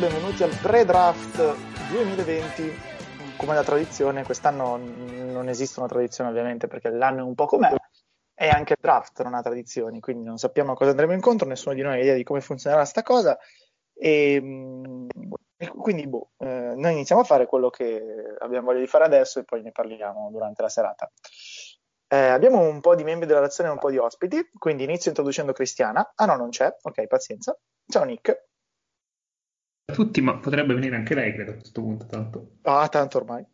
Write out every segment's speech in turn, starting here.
benvenuti al pre-draft 2020. Come da tradizione, quest'anno non esiste una tradizione ovviamente perché l'anno è un po' com'è e anche il draft non ha tradizioni, quindi non sappiamo a cosa andremo incontro, nessuno di noi ha idea di come funzionerà sta cosa e, e quindi boh, eh, noi iniziamo a fare quello che abbiamo voglia di fare adesso e poi ne parliamo durante la serata. Eh, abbiamo un po' di membri della relazione e un po' di ospiti, quindi inizio introducendo Cristiana. Ah no, non c'è, ok, pazienza. Ciao Nick tutti, ma potrebbe venire anche lei, credo, a questo punto. Tanto. Ah, tanto ormai.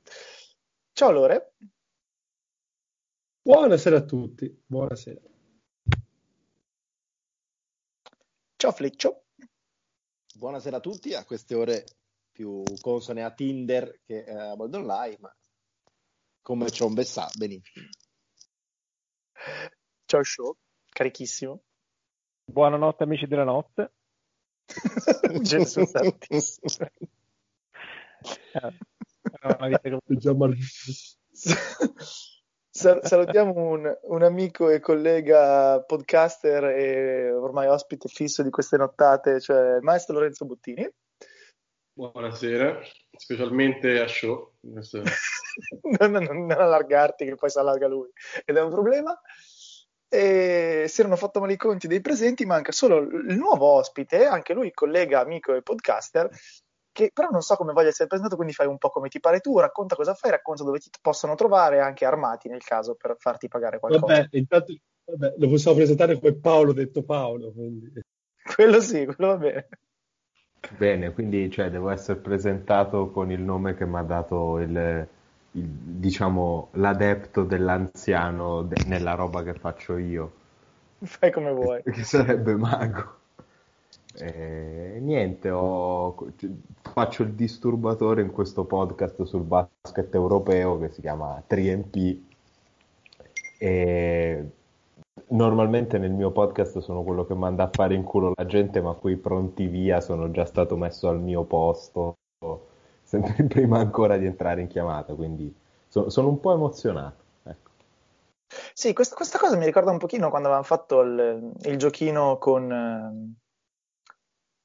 Ciao Lore. Buonasera a tutti. Buonasera. Ciao Fleccio. Buonasera a tutti, a queste ore più consone a Tinder che a World Online, ma come Ciombe sa benissimo. Ciao Show, carichissimo. Buonanotte amici della notte. Gesù santissimo. Salutiamo un, un, amico e collega podcaster e ormai ospite fisso di queste nottate, cioè il maestro Lorenzo Bottini. Buonasera, specialmente a show. non, non, non allargarti che poi si allarga lui ed è un problema e si erano fatto male i conti dei presenti, manca solo il nuovo ospite, anche lui collega, amico e podcaster, che però non so come voglia essere presentato, quindi fai un po' come ti pare tu, racconta cosa fai, racconta dove ti possono trovare, anche armati nel caso, per farti pagare qualcosa. Vabbè, intanto vabbè, lo possiamo presentare come Paolo, detto Paolo. Quindi. Quello sì, quello va bene. Bene, quindi cioè, devo essere presentato con il nome che mi ha dato il, diciamo, l'adepto dell'anziano de- nella roba che faccio io. Fai come vuoi. Che, sarebbe mago. E, niente, ho, faccio il disturbatore in questo podcast sul basket europeo che si chiama 3MP e normalmente nel mio podcast sono quello che manda a fare in culo la gente ma qui pronti via sono già stato messo al mio posto sempre prima ancora di entrare in chiamata, quindi so, sono un po' emozionato. Ecco. Sì, questa, questa, cosa mi ricorda un pochino quando avevamo fatto il, il giochino con,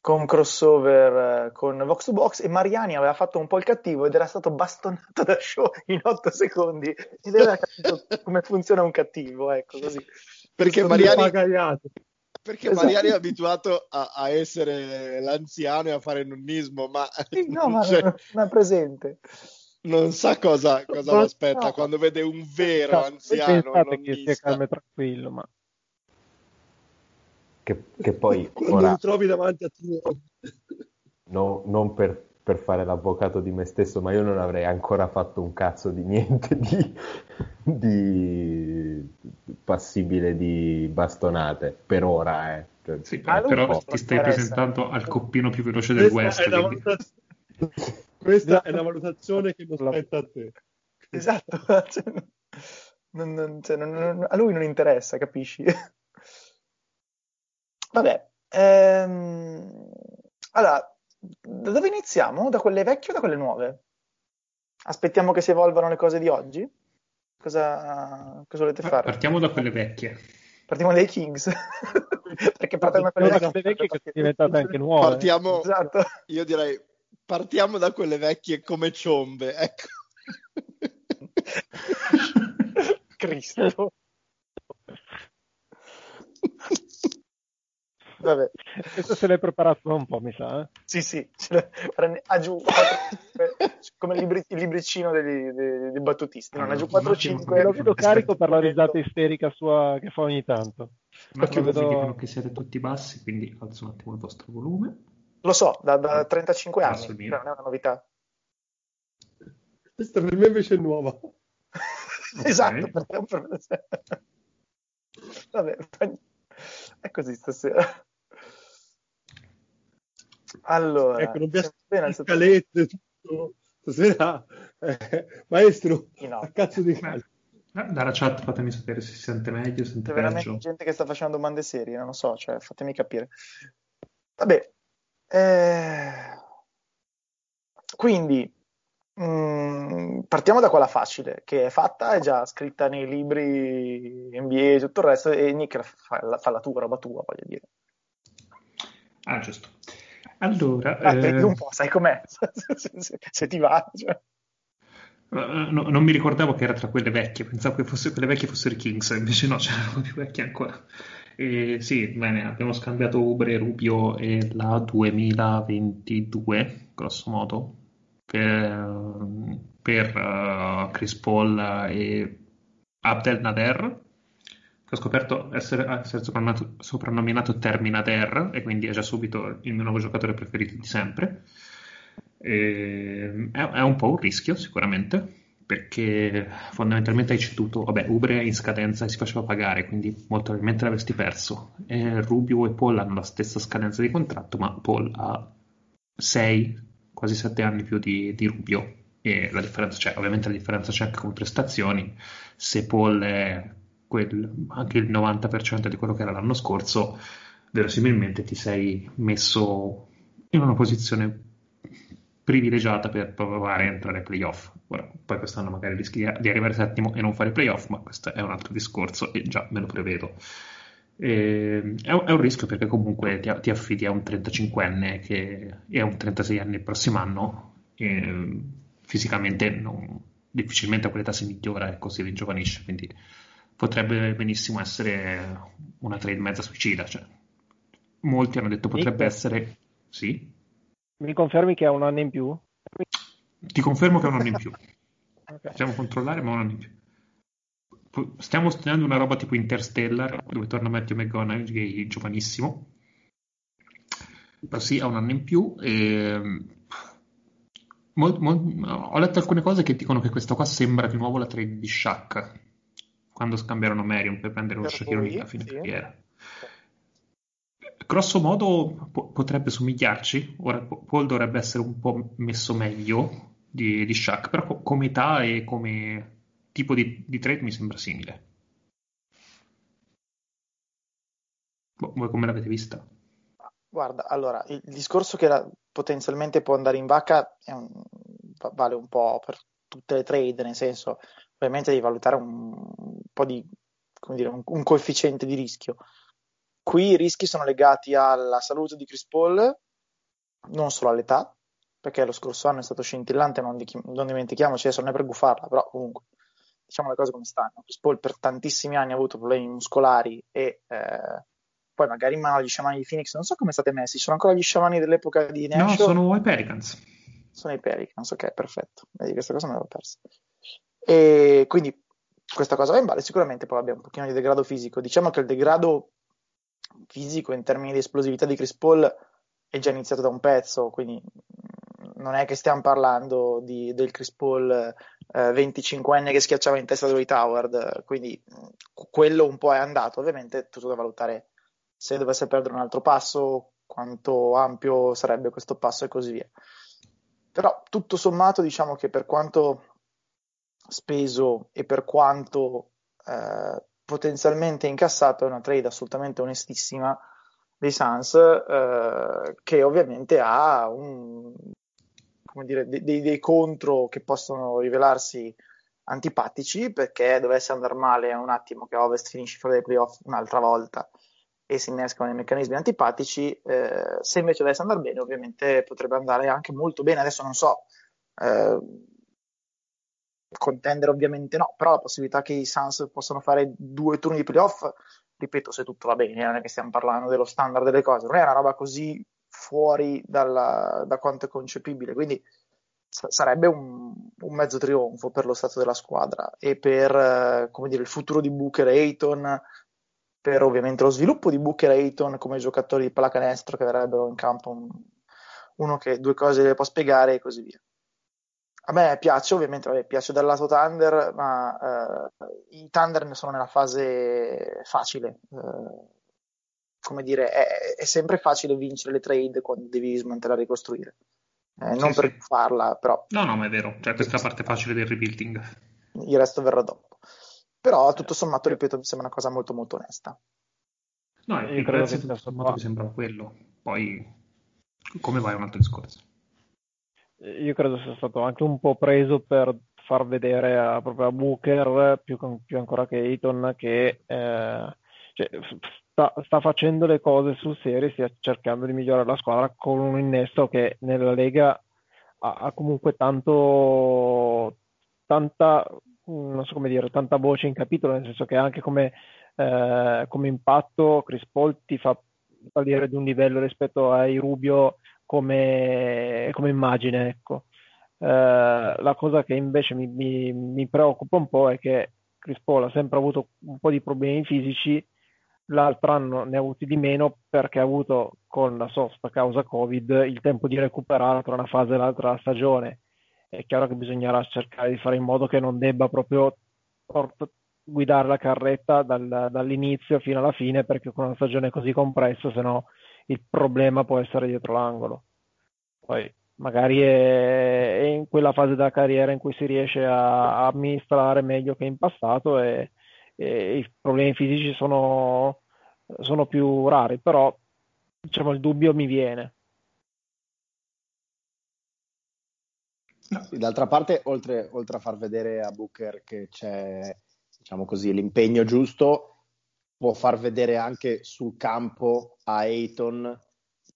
con crossover con Vox to Box e Mariani aveva fatto un po' il cattivo ed era stato bastonato da show in 8 secondi ed aveva capito come funziona un cattivo, ecco così. Perché Mariani, perché esatto. Mariani è abituato a, a, essere l'anziano e a fare nonnismo, ma, sì, no, ma cioè, non è presente. Non sa cosa, cosa lo aspetta no. quando vede un vero no, anziano. che sia calmo e tranquillo, ma... Che, che poi... Quando ora... lo trovi davanti a te... No, non per per fare l'avvocato di me stesso, ma io non avrei ancora fatto un cazzo di niente di, di passibile di bastonate per ora. Eh. Cioè, sì, ah, però ti stai presentando al coppino più veloce del West. È valutaz... Questa è una valutazione che non spetta a te. Esatto, cioè, non, non, cioè, non, a lui non interessa, capisci? Vabbè, ehm... allora da dove iniziamo? Da quelle vecchie o da quelle nuove? Aspettiamo che si evolvano le cose di oggi? Cosa, cosa volete fare? Partiamo da quelle vecchie. Partiamo dai Kings. Perché partiamo da quelle vecchie, vecchie che sono diventate anche nuove. Partiamo, esatto. io direi, partiamo da quelle vecchie come ciombe, ecco. Cristo. Vabbè. Questo se l'hai preparato un po', mi sa. Eh? Sì, sì, prende, ah, giù, come il, libri, il libricino dei, dei, dei battutisti, non ha giù 4-5. Lo vedo carico per la risata isterica sua che fa ogni tanto. Ma che vedo... dicono che siete tutti bassi, quindi alzo un attimo il vostro volume. Lo so, da, da 35 anni, non è una novità. Questa per me invece è nuova. esatto, per... Vabbè, è così stasera. Allora, ecco, non abbiamo bene, scalette, tutto. Stasera, eh, maestro, no. a cazzo di calcio. Dalla chat fatemi sapere se si sente meglio, se sente C'è veramente gente che sta facendo domande serie, non lo so, cioè, fatemi capire. Vabbè, eh... quindi mh, mm, partiamo da quella facile, che è fatta, è già scritta nei libri NBA e tutto il resto, e Nick fa, fa la tua roba tua, voglio dire. Ah, giusto. Allora, Ah, eh, un po', sai com'è? se, se- se ti va. cioè. eh, no- non mi ricordavo che era tra quelle vecchie, pensavo che fosse, quelle vecchie fossero i Kings, invece no, c'erano più vecchie ancora. E sì, bene, abbiamo scambiato Ubre, Rubio e la 2022, grosso modo, per, per, eh, Chris Paul e Abdel Nader, che ho scoperto essere, essere soprannominato, Terminader, e quindi è già subito il mio nuovo giocatore preferito di sempre. E è, è un po' un rischio, sicuramente, perché fondamentalmente hai ceduto, vabbè, Ubre in scadenza e si faceva pagare, quindi molto probabilmente l'avresti perso. E Rubio e Paul hanno la stessa scadenza di contratto, ma Paul ha 6, quasi 7 anni più di, di Rubio. E la differenza c'è, ovviamente la differenza c'è anche come prestazioni. Se Paul è quel- anche il 90% di quello che era l'anno scorso, verosimilmente ti sei messo in una posizione privilegiata per provare a entrare ai playoff. Ora, poi quest'anno magari rischi di, arrivare settimo e non fare playoff, ma questo è un altro discorso e già me lo prevedo. E, è, un, è un rischio perché comunque ti, ti affidi a un 35enne che è un 36enne il prossimo anno e fisicamente non- difficilmente a quell'età si migliora e così ringiovanisce, quindi potrebbe benissimo essere una trade mezza suicida. Cioè, molti hanno detto potrebbe essere... Sì, Mi confermi che ha un anno in più? ti confermo che è un anno in più. Ok. Possiamo controllare, ma un anno in più. Stiamo studiando una roba tipo Interstellar, dove torna Matthew McConaughey, giovanissimo. Però sì, ha un anno in più. E... mol- mol- Ho letto alcune cose che dicono che questa qua sembra di nuovo la trade di Shaq, quando scambiarono Marion per prendere lo Shaquille a fine sì. carriera. Grosso modo po- potrebbe somigliarci. Ora Paul dovrebbe essere un po' messo meglio di, di Shaq, però co- come età e come tipo di, di trade mi sembra simile. Boh, Voi come l'avete vista? Guarda, allora, il discorso che la- potenzialmente può andare in vacca un- va- vale un po' per tutte le trade, nel senso, ovviamente devi valutare un, un po' di, come dire, un, un coefficiente di rischio. Qui i rischi sono legati alla salute di Chris Paul, non solo all'età, perché lo scorso anno è stato scintillante, non, di- non dimentichiamoci, adesso non è per gufarla, però comunque diciamo le cose come stanno. Chris Paul per tantissimi anni ha avuto problemi muscolari e eh, poi magari in mano agli sciamani di Phoenix, non so come state messi, sono ancora gli sciamani dell'epoca di No, Nash? sono i Pelicans. Sono i Pelicans, ok, perfetto. Vedi, questa cosa me l'avevo persa. E quindi questa cosa va in ballo. Sicuramente poi abbiamo un pochino di degrado fisico. Diciamo che il degrado fisico in termini di esplosività di Chris Paul è già iniziato da un pezzo, quindi non è che stiamo parlando di- del Chris Paul eh, 25enne che schiacciava in testa Dwight Howard, quindi mh, quello un po' è andato. Ovviamente tutto da valutare se dovesse perdere un altro passo, quanto ampio sarebbe questo passo e così via. Però tutto sommato diciamo che per quanto speso e per quanto eh, potenzialmente incassato è una trade assolutamente onestissima dei Suns eh, che ovviamente ha un, dire, de- dei, dei contro che possono rivelarsi antipatici perché dovesse andare male un attimo che Ovest finisce fuori dai playoff un'altra volta e si innescano dei meccanismi antipatici, eh, se invece dovesse andare bene ovviamente potrebbe andare anche molto bene, adesso non so, eh, contendere ovviamente no, però la possibilità che i Suns possano fare due turni di playoff, ripeto, se tutto va bene, non è che stiamo parlando dello standard delle cose, non è una roba così fuori dalla- da quanto è concepibile, quindi sa- sarebbe un, un mezzo trionfo per lo stato della squadra e per eh, dire, il futuro di Booker e Ayton, per ovviamente lo sviluppo di Booker e Ayton come giocatori di pallacanestro che verrebbero in campo un- uno che due cose le può spiegare e così via. A me piace, ovviamente, vabbè, piace dal lato Thunder, ma eh, i Thunder ne sono nella fase facile. eh, come dire, è, è sempre facile vincere le trade quando devi smantellare e ricostruire. Eh, non Sì, per sì. farla, però No, no, ma è vero. Cioè, questa è la parte facile del rebuilding. il resto verrà dopo. Però tutto sommato, ripeto, mi sembra una cosa molto molto onesta. No, il prezzo tutto sommato mi sembra quello. Poi, come vai è un altro discorso. Io credo sia stato anche un po' preso per far vedere a, proprio a Booker, più, più ancora che Ayton, che eh, cioè, sta, sta, facendo le cose sul serio, stia cercando di migliorare la squadra con un innesto che nella Lega ha, ha comunque tanto tanta non so come dire, tanta voce in capitolo, nel senso che anche come, eh, come impatto Chris Paul ti fa salire di un livello rispetto ai Rubio come, come immagine, ecco. Eh, la cosa che invece mi, mi, mi, preoccupa un po' è che Chris Paul ha sempre avuto un po' di problemi fisici, l'altro anno ne ha avuti di meno perché ha avuto con la sosta causa Covid il tempo di recuperare tra una fase e l'altra stagione. È chiaro che bisognerà cercare di fare in modo che non debba proprio guidare la carretta dal, dall'inizio fino alla fine perché con una stagione così compressa, se no il problema può essere dietro l'angolo. Poi magari è, è, in quella fase della carriera in cui si riesce a, amministrare meglio che in passato e, e i problemi fisici sono, sono, più rari, però diciamo il dubbio mi viene. D'altra parte, oltre, oltre, a far vedere a Booker che c'è diciamo così, l'impegno giusto, può far vedere anche sul campo a Ayton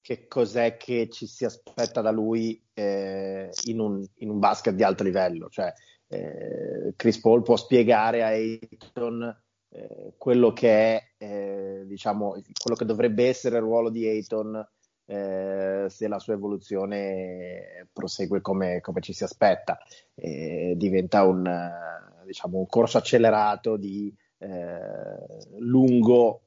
che cos'è che ci si aspetta da lui eh, in, un, in, un, basket di alto livello. Cioè, eh, Chris Paul può spiegare a Ayton eh, quello che è, eh, diciamo, quello che dovrebbe essere il ruolo di Ayton eh, se la sua evoluzione prosegue come, come ci si aspetta. diventa un, diciamo, un corso accelerato di eh, lungo,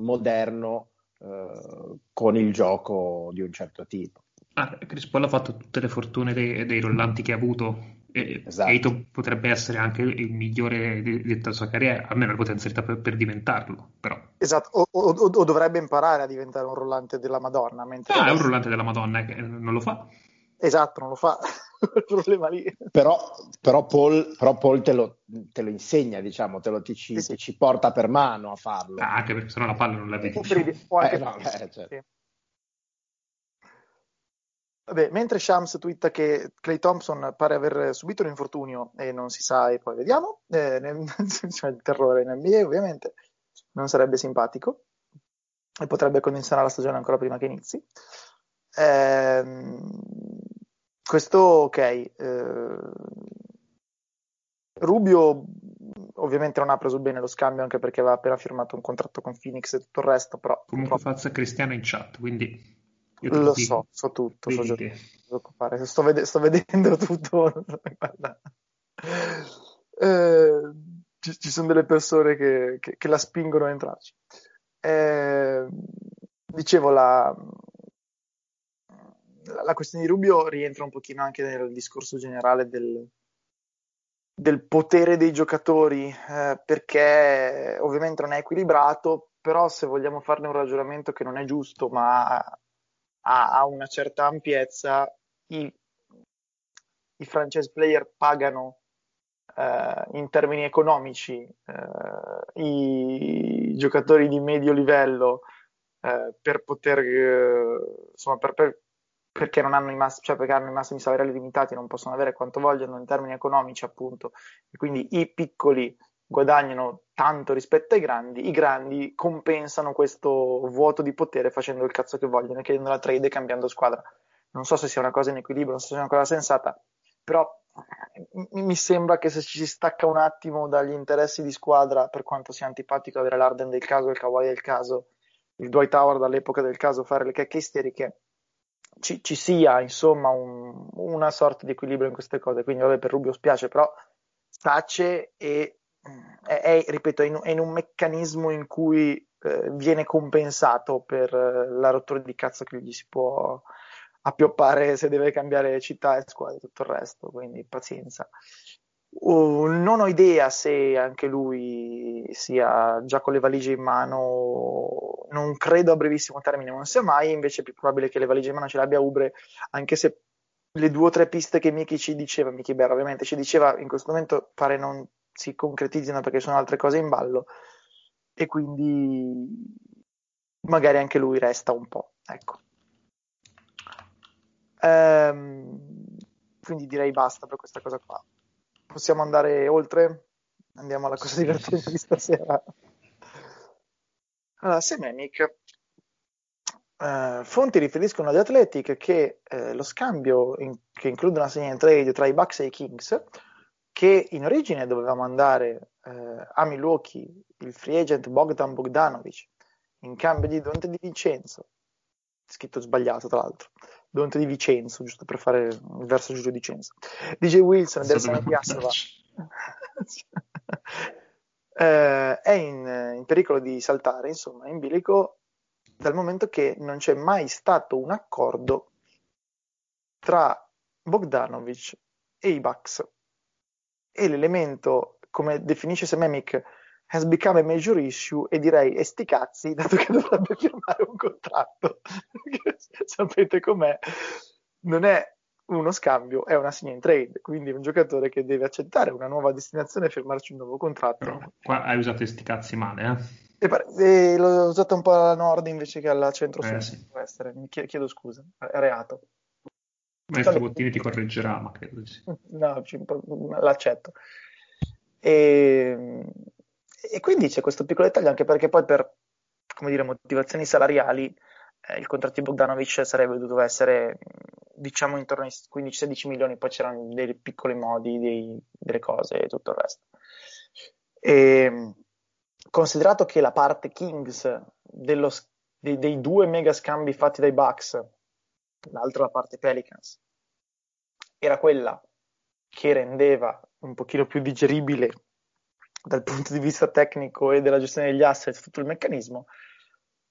moderno, eh, con il gioco di un certo tipo. Ah, Chris Paul ha fatto tutte le fortune dei, dei rollanti che ha avuto. E esatto. Eito potrebbe essere anche il migliore della sua carriera, almeno la potenzialità per, per diventarlo. Però. Esatto, o, o, o, dovrebbe imparare a diventare un rollante della Madonna. Mentre ah, adesso... è un rollante della Madonna, eh, non lo fa. Esatto, non lo fa. il problema lì. Però, però Paul, però Paul te, lo, te, lo, insegna, diciamo, te lo ti ci, sì, ci, porta per mano a farlo. Ah, anche perché sennò la palla non la vedi. Eh, no, eh, certo. sì. Vabbè, mentre Shams twitta che Clay Thompson pare aver subito un infortunio e non si sa e poi vediamo, eh, nel, cioè il terrore in NBA ovviamente non sarebbe simpatico e potrebbe condizionare la stagione ancora prima che inizi. Eh, questo ok. Eh, Rubio ovviamente non ha preso bene lo scambio anche perché aveva appena firmato un contratto con Phoenix e tutto il resto, però... Comunque faccia Cristiano in chat, quindi... Lo so, so tutto, so già sto, ved- sto, vedendo tutto. eh, ci, ci, sono delle persone che, che, che la spingono a entrarci. Eh, dicevo, la, la questione di Rubio rientra un pochino anche nel discorso generale del, del potere dei giocatori, eh, perché ovviamente non è equilibrato, però se vogliamo farne un ragionamento che non è giusto, ma ha, ha una certa ampiezza, i, i franchise player pagano eh, in termini economici eh, i giocatori di medio livello eh, per poter, eh, insomma, per, per perché, hanno i mass- cioè perché hanno i massimi salariali limitati, non possono avere quanto vogliono in termini economici, appunto, e quindi i piccoli guadagnano tanto rispetto ai grandi, i grandi compensano questo vuoto di potere facendo il cazzo che vogliono, chiedendo la trade e cambiando squadra. Non so se sia una cosa in equilibrio, non so se sia una cosa sensata, però mi sembra che se ci si stacca un attimo dagli interessi di squadra, per quanto sia antipatico avere l'Arden del caso, il Kawhi del caso, il Dwight Howard all'epoca del caso, fare le checche isteriche, ci, ci sia insomma un, una sorta di equilibrio in queste cose. Quindi, vabbè, per Rubio spiace, però tace e è, è, ripeto, è in, è in, un meccanismo in cui eh, viene compensato per eh, la rottura di cazzo che gli si può appioppare se deve cambiare città e squadra e tutto il resto. Quindi pazienza. Non ho idea se anche lui sia già con le valigie in mano, non credo a brevissimo termine, non sia mai, invece è più probabile che le valigie in mano ce l'abbia Ubre, anche se le due o tre piste che Miki ci diceva, Miki Berra ovviamente ci diceva, in questo momento pare non si concretizzino perché sono altre cose in ballo e quindi magari anche lui resta un po', ecco. Ehm, quindi direi basta per questa cosa qua possiamo andare oltre? Andiamo alla cosa divertente di stasera. Allora, Semenic, eh, fonti riferiscono agli Athletic che eh, lo scambio in, che include una sign trade tra i Bucks e i Kings, che in origine doveva mandare eh, a Milwaukee il free agent Bogdan Bogdanovic in cambio di Dante Di Vincenzo, scritto sbagliato tra l'altro, Dante Di Vincenzo, giusto per fare il verso Giulio Di Cenzo, DJ Wilson del San Piassova eh, è in, in, pericolo di saltare, insomma, in bilico dal momento che non c'è mai stato un accordo tra Bogdanovic e i Bucks. E l'elemento, come definisce Sememic, has become a major issue e direi e sti cazzi, dato che dovrebbe firmare un contratto. Sapete com'è? Non è uno scambio, è una sign in trade, quindi un giocatore che deve accettare una nuova destinazione e firmarci un nuovo contratto. Però qua hai usato sti cazzi male, eh? E, e l'ho usato un po' alla nord invece che alla centro-sud. Eh, sì. Mi chiedo scusa, è reato. Maestro Bottini ti correggerà, ma credo di sì. No, l'accetto. E, e, quindi c'è questo piccolo dettaglio, anche perché poi per dire, motivazioni salariali eh, il contratto di Bogdanovic sarebbe dovuto essere diciamo intorno ai 15-16 milioni, poi c'erano dei piccoli modi, dei, delle cose e tutto il resto. E, considerato che la parte Kings dello, dei, dei, due mega scambi fatti dai Bucks, l'altra la parte Pelicans, era quella che rendeva un pochino più digeribile dal punto di vista tecnico e della gestione degli asset tutto il meccanismo,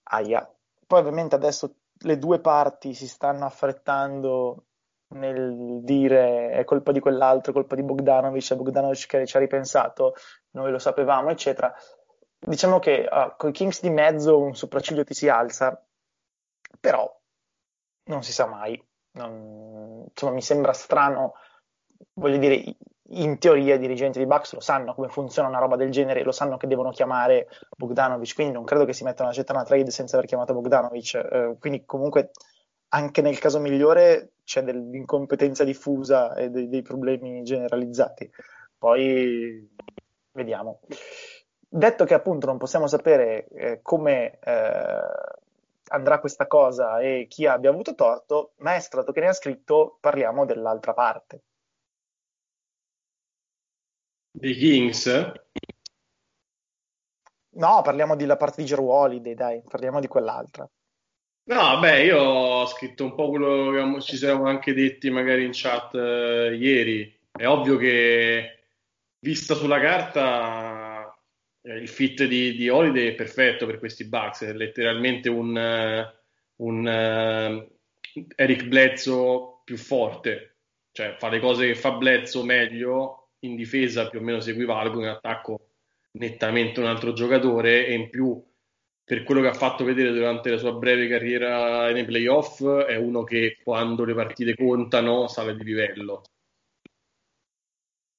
aia. Poi ovviamente adesso le due parti si stanno affrettando nel dire è colpa di quell'altro, è colpa di Bogdanovic, è Bogdanovic che ci ha ripensato, noi lo sapevamo, eccetera diciamo che uh, con i Kings di mezzo un sopracciglio ti si alza, però non si sa mai. Non, insomma, mi sembra strano, voglio dire, in teoria i dirigenti di Bucks lo sanno come funziona una roba del genere, lo sanno che devono chiamare Bogdanovic, quindi non credo che si mettano a accettare una trade senza aver chiamato Bogdanovic. Eh, quindi comunque anche nel caso migliore c'è dell'incompetenza diffusa e dei, dei problemi generalizzati. Poi vediamo. Detto che appunto non possiamo sapere eh, come eh, andrà questa cosa e chi abbia avuto torto, maestro, dato che ne ha scritto, parliamo dell'altra parte. Dei Kings? No, parliamo della parte di Jero Holiday, dai, parliamo di quell'altra. No, beh, io ho scritto un po' quello che ci siamo anche detti magari in chat eh, ieri. È ovvio che vista sulla carta eh, il fit di, di, Holiday è perfetto per questi Bucks, è letteralmente un, un uh, Eric Bledsoe più forte, cioè fa le cose che fa Bledsoe meglio, in difesa più o meno si equivalgono, in attacco nettamente un altro giocatore e in più per quello che ha fatto vedere durante la sua breve carriera nei playoff è uno che quando le partite contano sale di livello.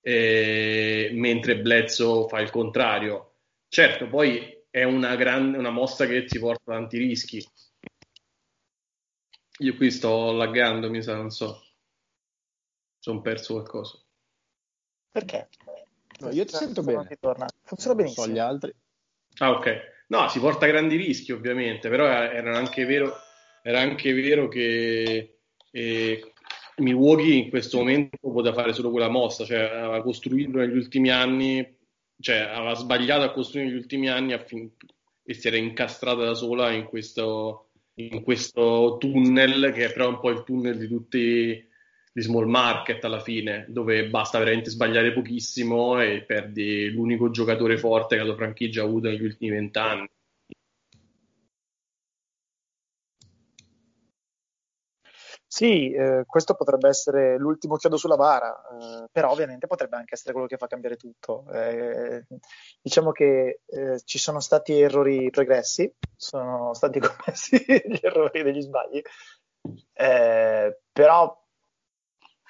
E, mentre Bledsoe fa il contrario Certo, poi è una, grande, una mossa che ti porta tanti rischi. Io qui sto laggando, mi sa, non so. Sono perso qualcosa. Perché? No, io ti sento bene. Funziona benissimo. So gli altri. Ah, ok. No, si porta grandi rischi, ovviamente, però era anche vero, era anche vero che eh, Milwaukee in questo momento poteva fare solo quella mossa, cioè aveva costruito negli ultimi anni cioè, aveva sbagliato a costruire negli ultimi anni affin- e si era incastrata da sola in questo, in questo tunnel che è però un po' il tunnel di tutti gli small market alla fine, dove basta veramente sbagliare pochissimo e perdi l'unico giocatore forte che la franchigia ha avuto negli ultimi vent'anni. Sì, eh, questo potrebbe essere l'ultimo chiodo sulla bara, eh, però ovviamente potrebbe anche essere quello che fa cambiare tutto. Eh, diciamo che eh, ci sono stati errori pregressi, sono stati commessi gli errori degli sbagli, eh, però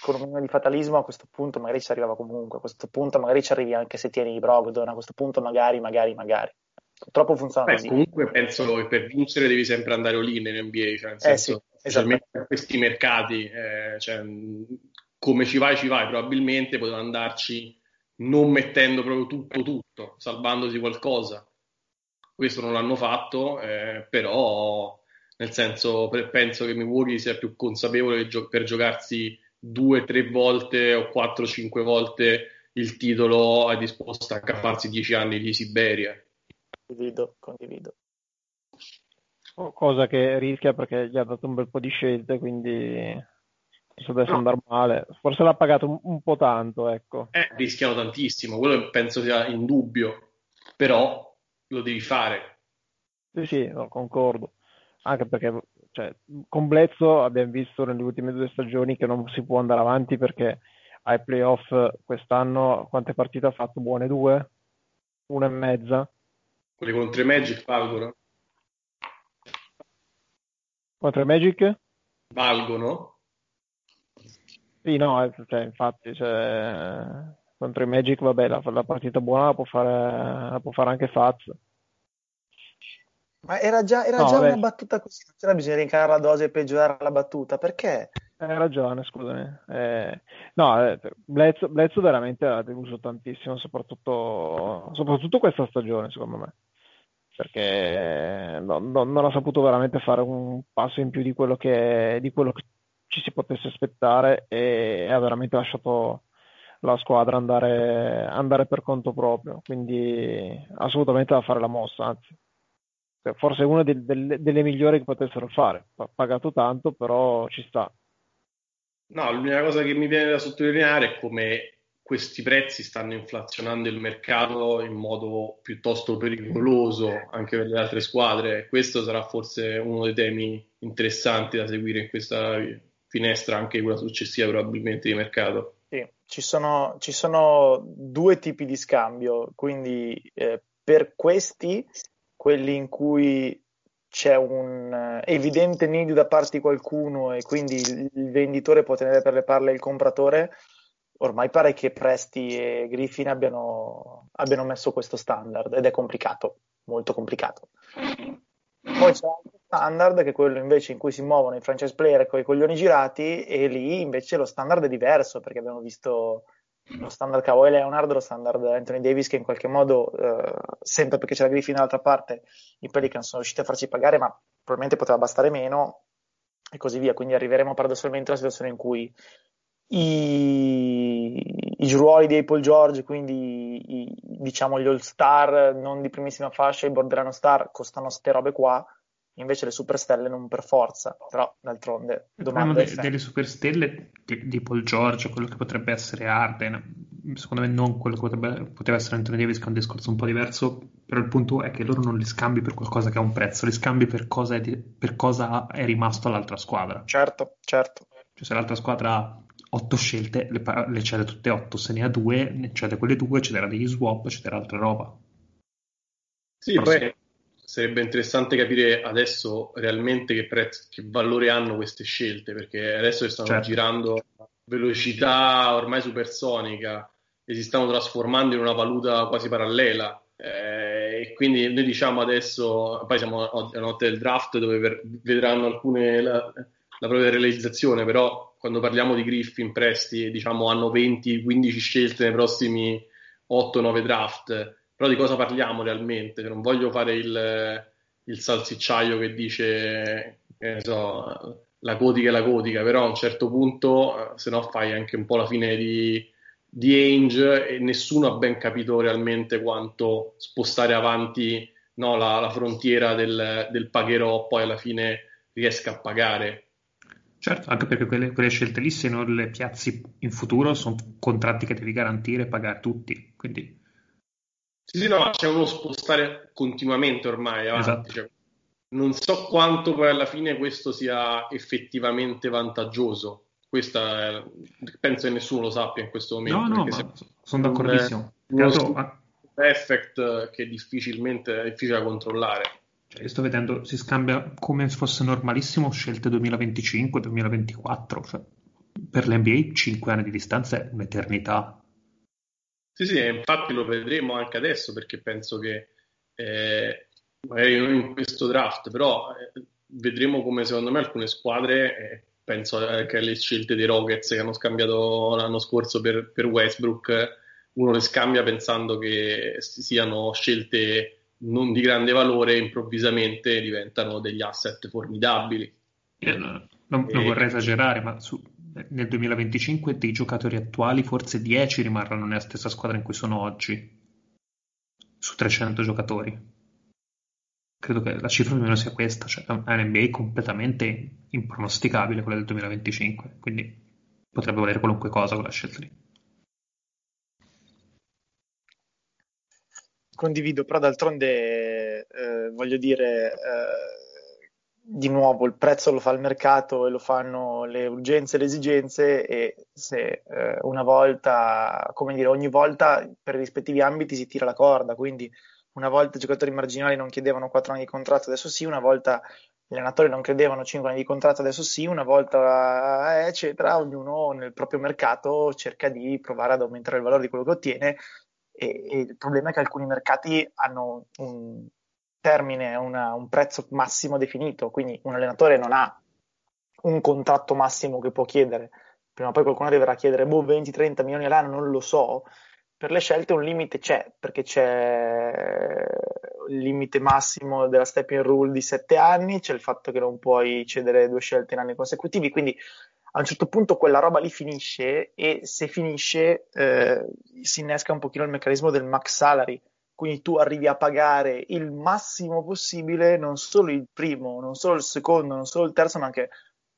con un minimo di fatalismo a questo punto magari ci arrivava comunque, a questo punto magari ci arrivi anche se tieni i Brogdon, a questo punto magari, magari, magari. Purtroppo funziona Beh, così. Comunque penso che per vincere devi sempre andare all-in in NBA, cioè nel eh senso, sì, specialmente per questi mercati, eh, cioè, come ci vai, ci vai, probabilmente poteva andarci non mettendo proprio tutto, tutto, salvandosi qualcosa. questo non l'hanno fatto, eh, però nel senso penso che Milwaukee sia più consapevole per giocarsi due, tre volte o quattro, cinque volte il titolo è disposto a capparsi dieci anni di Siberia. Condivido, condivido. Cosa che rischia perché gli ha dato un bel po' di scelte, quindi se dovesse no. andare male, forse l'ha pagato un, un po' tanto, ecco. Eh, rischiano tantissimo, quello penso sia in dubbio, però lo devi fare. Sì, sì, no, concordo. Anche perché cioè, con Blezzo abbiamo visto nelle ultime due stagioni che non si può andare avanti perché ai playoff quest'anno quante partite ha fatto? Buone due? Una e mezza? Quelle contro i Magic valgono? Contro i Magic? Valgono? Sì, no, eh, cioè, infatti, cioè, contro i Magic, vabbè, la, la partita buona la può fare, la può fare anche Faz. Ma era già, era no, già una battuta così, non c'era bisogno di rincarare la dose e peggiorare la battuta, perché? Hai ragione, scusami. Eh, no, eh, Blezzo, Blezzo veramente ha deluso tantissimo, soprattutto, soprattutto questa stagione, secondo me. Perché no, no, non ha saputo veramente fare un passo in più di quello che, di quello che ci si potesse aspettare e ha veramente lasciato la squadra andare, andare per conto proprio. Quindi assolutamente da fare la mossa, anzi forse una del, del, delle migliori che potessero fare. Pagato tanto, però ci sta. No, l'unica cosa che mi viene da sottolineare è come questi prezzi stanno inflazionando il mercato in modo piuttosto pericoloso anche per le altre squadre. Questo sarà forse uno dei temi interessanti da seguire in questa finestra, anche quella successiva probabilmente di mercato. Sì, ci sono, ci sono due tipi di scambio, quindi eh, per questi, quelli in cui c'è un uh, evidente need da parte di qualcuno e quindi il, venditore può tenere per le parle il compratore, ormai pare che Presti e Griffin abbiano, abbiano messo questo standard ed è complicato, molto complicato. Poi c'è un standard che è quello invece in cui si muovono i franchise player con i coglioni girati e lì invece lo standard è diverso perché abbiamo visto lo standard Kawhi Leonard, lo standard Anthony Davis che in qualche modo, eh, sempre perché c'era Griffin dall'altra parte, i Pelicans sono riusciti a farci pagare, ma probabilmente poteva bastare meno e così via. Quindi arriveremo paradossalmente alla situazione in cui i, i ruoli di Paul George, quindi i, diciamo gli all-star non di primissima fascia, i borderano star, costano ste robe qua invece le superstelle non per forza, però d'altronde domanda de- delle superstelle di, di, Paul George, quello che potrebbe essere Arden, secondo me non quello che potrebbe, poteva essere Anthony Davis, che è un discorso un po' diverso, però il punto è che loro non li scambi per qualcosa che ha un prezzo, li scambi per cosa è, di, per cosa è rimasto all'altra squadra. Certo, certo. Cioè se l'altra squadra ha otto scelte, le, le cede tutte otto, se ne ha due, ne cede quelle due, cederà degli swap, cederà altra roba. Sì, poi sarebbe interessante capire adesso realmente che, prezzo, che valore hanno queste scelte, perché adesso stanno certo. girando a velocità ormai supersonica e si stanno trasformando in una valuta quasi parallela. Eh, e quindi noi diciamo adesso, poi siamo a notte del draft dove ver- vedranno alcune la, la propria realizzazione, però quando parliamo di Griffin, Presti, diciamo hanno 20-15 scelte nei prossimi 8-9 draft però di cosa parliamo realmente? Non voglio fare il, il salsicciaio che dice, che so, la gotica è la gotica, però a un certo punto, eh, se no fai anche un po' la fine di, di Ainge e nessuno ha ben capito realmente quanto spostare avanti no, la, la, frontiera del, del pagherò poi alla fine riesca a pagare. Certo, anche perché quelle, quelle, scelte lì, se non le piazzi in futuro, sono contratti che devi garantire e pagare tutti. Quindi sì, sì, no, c'è uno spostare continuamente ormai avanti. Esatto. Cioè, non so quanto poi alla fine questo sia effettivamente vantaggioso. Questa è, penso che nessuno lo sappia in questo momento. No, no, ma sono d'accordissimo. Un, uno effect che difficilmente è difficile da controllare. Cioè, io sto vedendo, si scambia come se fosse normalissimo scelte 2025-2024. Cioè, per l'NBA 5 anni di distanza è un'eternità. Sì, sì, infatti lo vedremo anche adesso perché penso che eh, magari non in questo draft, però eh, vedremo come secondo me alcune squadre, eh, penso anche alle scelte dei Rockets che hanno scambiato l'anno scorso per, per Westbrook, uno le scambia pensando che siano scelte non di grande valore improvvisamente diventano degli asset formidabili. Non, non, non vorrei esagerare, ma su, nel 2025 dei giocatori attuali forse 10 rimarranno nella stessa squadra in cui sono oggi, su 300 giocatori. Credo che la cifra più o meno sia questa, cioè è un NBA completamente impronosticabile quella del 2025, quindi potrebbe volere qualunque cosa quella scelta lì. Condivido, però d'altronde eh, voglio dire, eh, di nuovo il prezzo lo fa il mercato e lo fanno le urgenze e le esigenze e se eh, una volta, come dire, ogni volta per i rispettivi ambiti si tira la corda, quindi una volta i giocatori marginali non chiedevano 4 anni di contratto, adesso sì, una volta gli allenatori non credevano 5 anni di contratto, adesso sì, una volta eh, eccetera, ognuno nel proprio mercato cerca di provare ad aumentare il valore di quello che ottiene e, e il problema è che alcuni mercati hanno un termine, una, un prezzo massimo definito, quindi un allenatore non ha un contratto massimo che può chiedere, prima o poi qualcuno arriverà a chiedere boh, 20-30 milioni all'anno, non lo so, per le scelte un limite c'è, perché c'è il limite massimo della stepping rule di 7 anni, c'è il fatto che non puoi cedere due scelte in anni consecutivi, quindi a un certo punto quella roba lì finisce e se finisce eh, si innesca un pochino il meccanismo del max salary, quindi tu arrivi a pagare il massimo possibile, non solo il primo, non solo il secondo, non solo il terzo, ma anche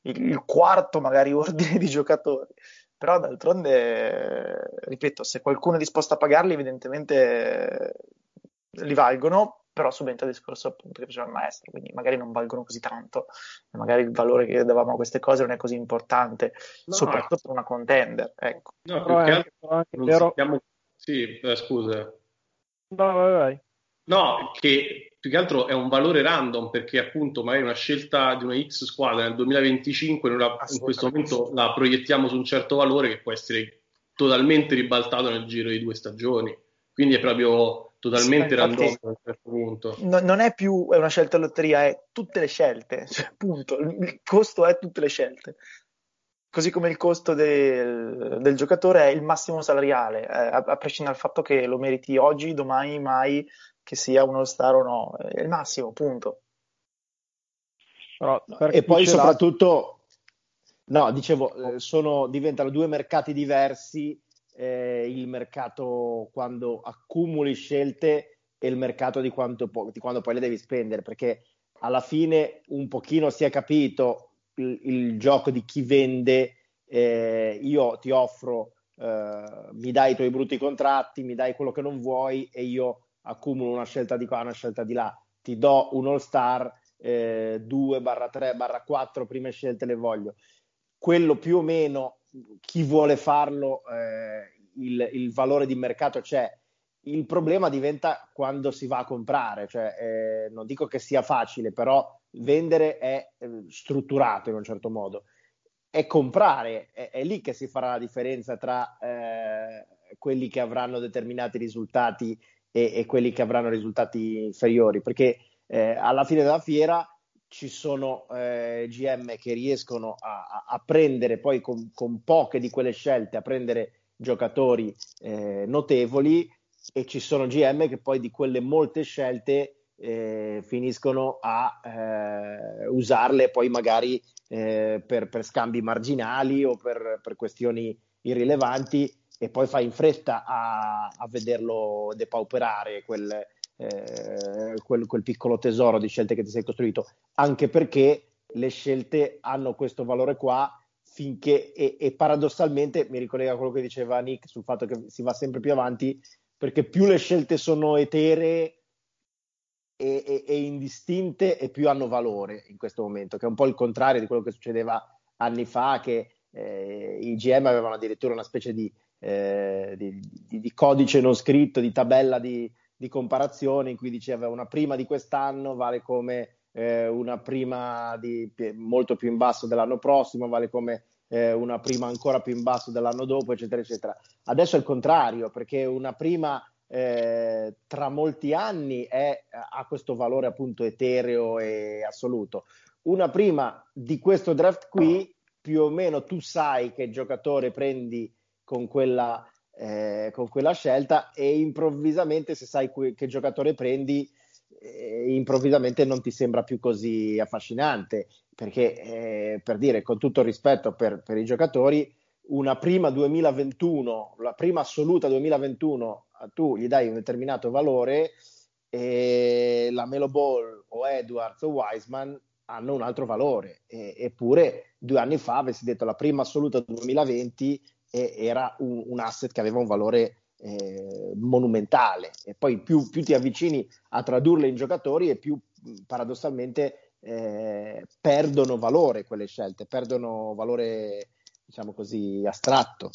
il, il quarto magari ordine di giocatori. Però d'altronde, ripeto, se qualcuno è disposto a pagarli, evidentemente li valgono, però subentra il discorso appunto che faceva il maestro, quindi magari non valgono così tanto, e magari il valore che davamo a queste cose non è così importante, no, soprattutto per una contender. Ecco. No, però è anche, anche vero... sappiamo... Sì, eh, scusa. No, vai, vai. No, che più che altro è un valore random perché appunto magari una scelta di una X squadra nel 2025 la, in questo momento la proiettiamo su un certo valore che può essere totalmente ribaltato nel giro di due stagioni. Quindi è proprio totalmente sì, random a un certo punto. No, non è più una scelta lotteria, è tutte le scelte, cioè, punto. Il costo è tutte le scelte. Così come il costo del, del giocatore è il massimo salariale, eh, a, a, prescindere dal fatto che lo meriti oggi, domani, mai, che sia uno star o no, è il massimo, punto. Però, e poi soprattutto, no, dicevo, eh, sono, diventano due mercati diversi eh, il mercato quando accumuli scelte e il mercato di, quanto, di quando poi le devi spendere, perché alla fine un pochino si è capito il, il gioco di chi vende, eh, io ti offro, eh, mi dai i tuoi brutti contratti, mi dai quello che non vuoi e io accumulo una scelta di qua, una scelta di là, ti do un all star, eh, 2 barra 3 barra 4 prime scelte le voglio. Quello più o meno chi vuole farlo, eh, il, il, valore di mercato c'è. Il problema diventa quando si va a comprare, cioè, eh, non dico che sia facile, però vendere è eh, strutturato in un certo modo. È comprare, è, è, lì che si farà la differenza tra eh, quelli che avranno determinati risultati e, e, quelli che avranno risultati inferiori, perché eh, alla fine della fiera ci sono eh, GM che riescono a, a prendere poi con, con, poche di quelle scelte, a prendere giocatori eh, notevoli e ci sono GM che poi di quelle molte scelte eh, finiscono a eh, usarle poi magari eh, per, per, scambi marginali o per, per, questioni irrilevanti e poi fai in fretta a, a vederlo depauperare quel, eh, quel, quel, piccolo tesoro di scelte che ti sei costruito, anche perché le scelte hanno questo valore qua finché, e, e paradossalmente mi ricollega a quello che diceva Nick sul fatto che si va sempre più avanti, perché più le scelte sono eteree e, e, e, indistinte e più hanno valore in questo momento, che è un po' il contrario di quello che succedeva anni fa, che eh, i GM avevano addirittura una specie di, eh, di, di, di codice non scritto, di tabella di, comparazione in cui diceva una prima di quest'anno vale come eh, una prima molto più in basso dell'anno prossimo, vale come eh, una prima ancora più in basso dell'anno dopo, eccetera, eccetera. Adesso è il contrario, perché una prima eh, tra molti anni è, ha questo valore appunto etereo e assoluto. Una prima di questo draft qui, più o meno tu sai che giocatore prendi con quella eh, con quella scelta e improvvisamente se sai que- che giocatore prendi eh, improvvisamente non ti sembra più così affascinante, perché eh, per dire, con tutto rispetto per, per, i giocatori, una prima 2021, la prima assoluta 2021, tu gli dai un determinato valore e la Melo Ball o Edwards o Wiseman hanno un altro valore, e, eppure due anni fa avessi detto la prima assoluta 2020 e, era un, un asset che aveva un valore eh, monumentale e poi più, più, ti avvicini a tradurle in giocatori e più paradossalmente eh, perdono valore quelle scelte, perdono valore diciamo così astratto.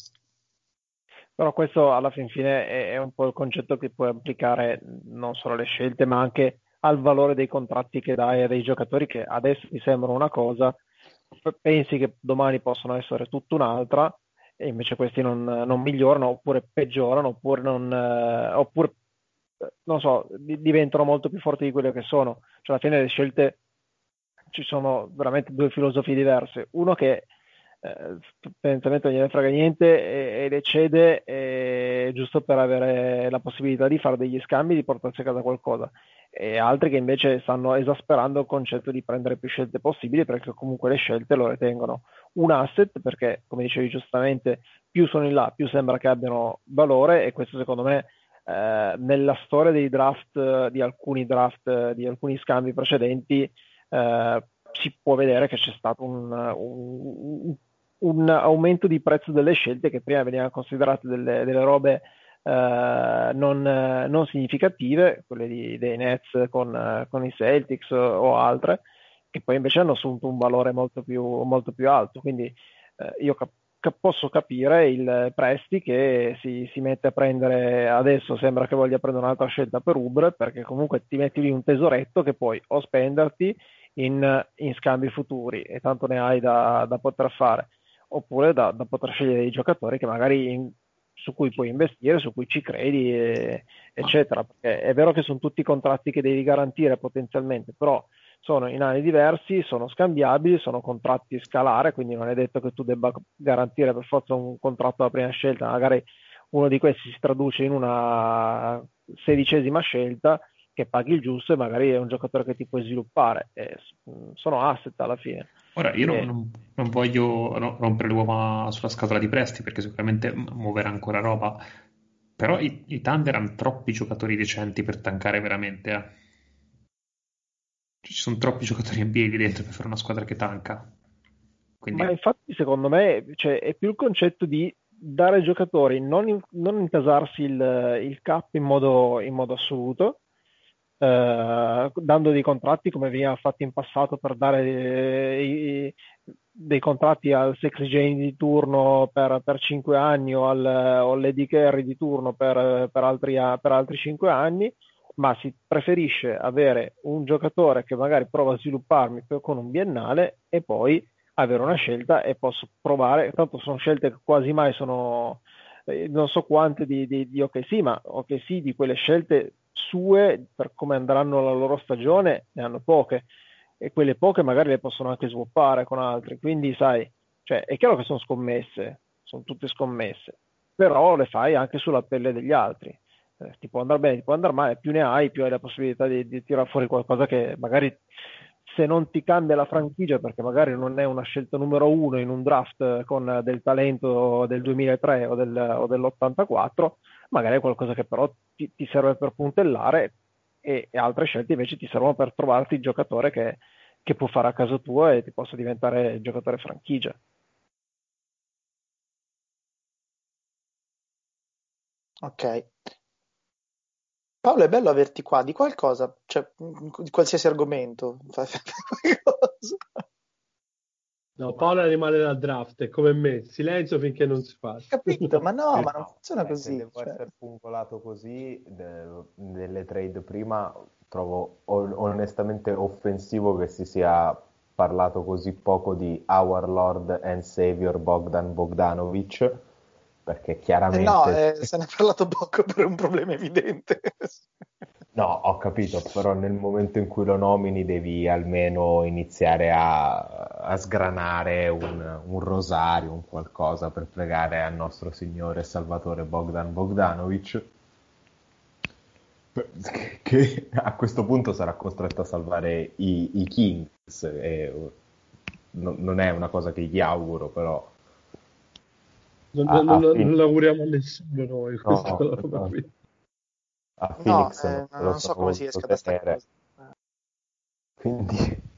Però questo alla fin fine è, un po' il concetto che puoi applicare non solo alle scelte ma anche al valore dei contratti che dai a dei giocatori che adesso ti sembrano una cosa, pensi che domani possono essere tutt'un'altra e invece questi non, non migliorano oppure peggiorano oppure non, eh, oppure, non so, di, diventano molto più forti di quelle che sono. Cioè alla fine le scelte ci sono veramente due filosofie diverse. Uno che eh, non gliene frega niente e, e le cede e, giusto per avere la possibilità di fare degli scambi, di portarsi a casa qualcosa. E altri che invece stanno esasperando il concetto di prendere più scelte possibili perché comunque le scelte lo ritengono un asset perché come dicevi giustamente più sono in là più sembra che abbiano valore e questo secondo me eh, nella storia dei draft di alcuni draft di alcuni scambi precedenti eh, si può vedere che c'è stato un, un, un, aumento di prezzo delle scelte che prima venivano considerate delle, delle robe eh, non, non, significative, quelle di, dei Nets con, con, i Celtics o altre, che poi invece hanno assunto un valore molto più, molto più alto. Quindi eh, io cap- posso capire il Presti che si, si, mette a prendere adesso sembra che voglia prendere un'altra scelta per Uber perché comunque ti metti lì un tesoretto che puoi o spenderti in, in scambi futuri e tanto ne hai da, da poter fare oppure da, da, poter scegliere dei giocatori che magari in, su cui puoi investire, su cui ci credi, e, eccetera. Perché è vero che sono tutti contratti che devi garantire potenzialmente, però sono in anni diversi, sono scambiabili, sono contratti scalare, quindi non è detto che tu debba garantire per forza un contratto alla prima scelta, magari uno di questi si traduce in una sedicesima scelta che paghi il giusto e magari è un giocatore che ti puoi sviluppare. E sono asset alla fine. Ora, io e... non, non, voglio rompere le uova sulla scatola di presti perché sicuramente muoverà ancora roba, però i, i Thunder hanno troppi giocatori decenti per tankare veramente. Eh. Ci sono troppi giocatori in NBA dentro per fare una squadra che tanca. Quindi... Ma infatti, secondo me, cioè, è più il concetto di dare ai giocatori, non, in, non intasarsi il, il cap in modo, in modo assoluto, eh, dando dei contratti come veniva fatto in passato per dare dei, dei contratti al Jane di turno per, per 5 anni o, al, o all'Eddie Carry di turno per, per, altri, per altri 5 anni, ma si preferisce avere un giocatore che magari prova a svilupparmi con un biennale e poi avere una scelta e posso provare, tanto sono scelte che quasi mai sono, eh, non so quante di, di, di OKC, ma OKC di quelle scelte sue, per come andranno la loro stagione, ne hanno poche e quelle poche magari le possono anche sviluppare con altri. Quindi, sai, cioè, è chiaro che sono scommesse, sono tutte scommesse, però le fai anche sulla pelle degli altri. Eh, ti può andare bene, ti può andare male, più ne hai, più hai la possibilità di, di tirare fuori qualcosa che magari se non ti cambia la franchigia perché magari non è una scelta numero uno in un draft con del talento del 2003 o, del, o dell'84, magari è qualcosa che però ti, ti serve per puntellare e, e, altre scelte invece ti servono per trovarti il giocatore che, che può fare a caso tuo e ti possa diventare giocatore franchigia. Ok. Paolo, è bello averti qua di qualcosa, cioè di qualsiasi argomento. No, Paolo è animale da draft, è come me, silenzio finché non si fa. Capito, ma no, ma non funziona eh, così. Se devo cioè... essere puncolato così, nelle trade prima, trovo onestamente offensivo che si sia parlato così poco di Our Lord and Savior Bogdan Bogdanovic, perché chiaramente... Eh no, eh, se ne è parlato poco per un problema evidente. No, ho capito, però nel momento in cui lo nomini devi almeno iniziare a, a sgranare un, un, rosario, un qualcosa per pregare al nostro Signore Salvatore Bogdan Bogdanovic, che a questo punto sarà costretto a salvare i, i Kings. E, no, non è una cosa che gli auguro, però. Non, a, non, a non l'auguriamo a nessuno noi. No, no, a Phoenix no, eh, non so come si esca da sta cosa. Quindi...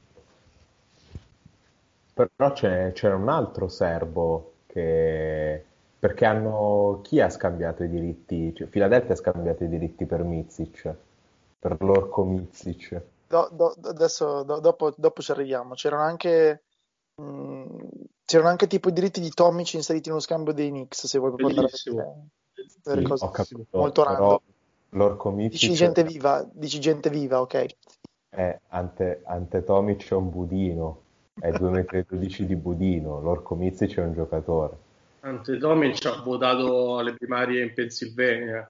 Però c'è, c'era un altro serbo che... Perché hanno... Chi ha scambiato i diritti? Cioè, Philadelphia ha scambiato i diritti per Mizic, per l'orco Mizic. Do, do, adesso do, dopo, dopo, ci arriviamo. C'erano anche... Mh, mm, c'erano anche tipo i diritti di Tomic inseriti in uno scambio dei Knicks, se vuoi guardare per sì, cose capito, molto random. L'orco Mizic... Dici gente viva, dici gente viva, ok. Eh, ante, ante Tomic è un budino, è 2,12 m di budino, l'orco Mizic è un giocatore. Ante Tomic ha votato alle primarie in Pennsylvania.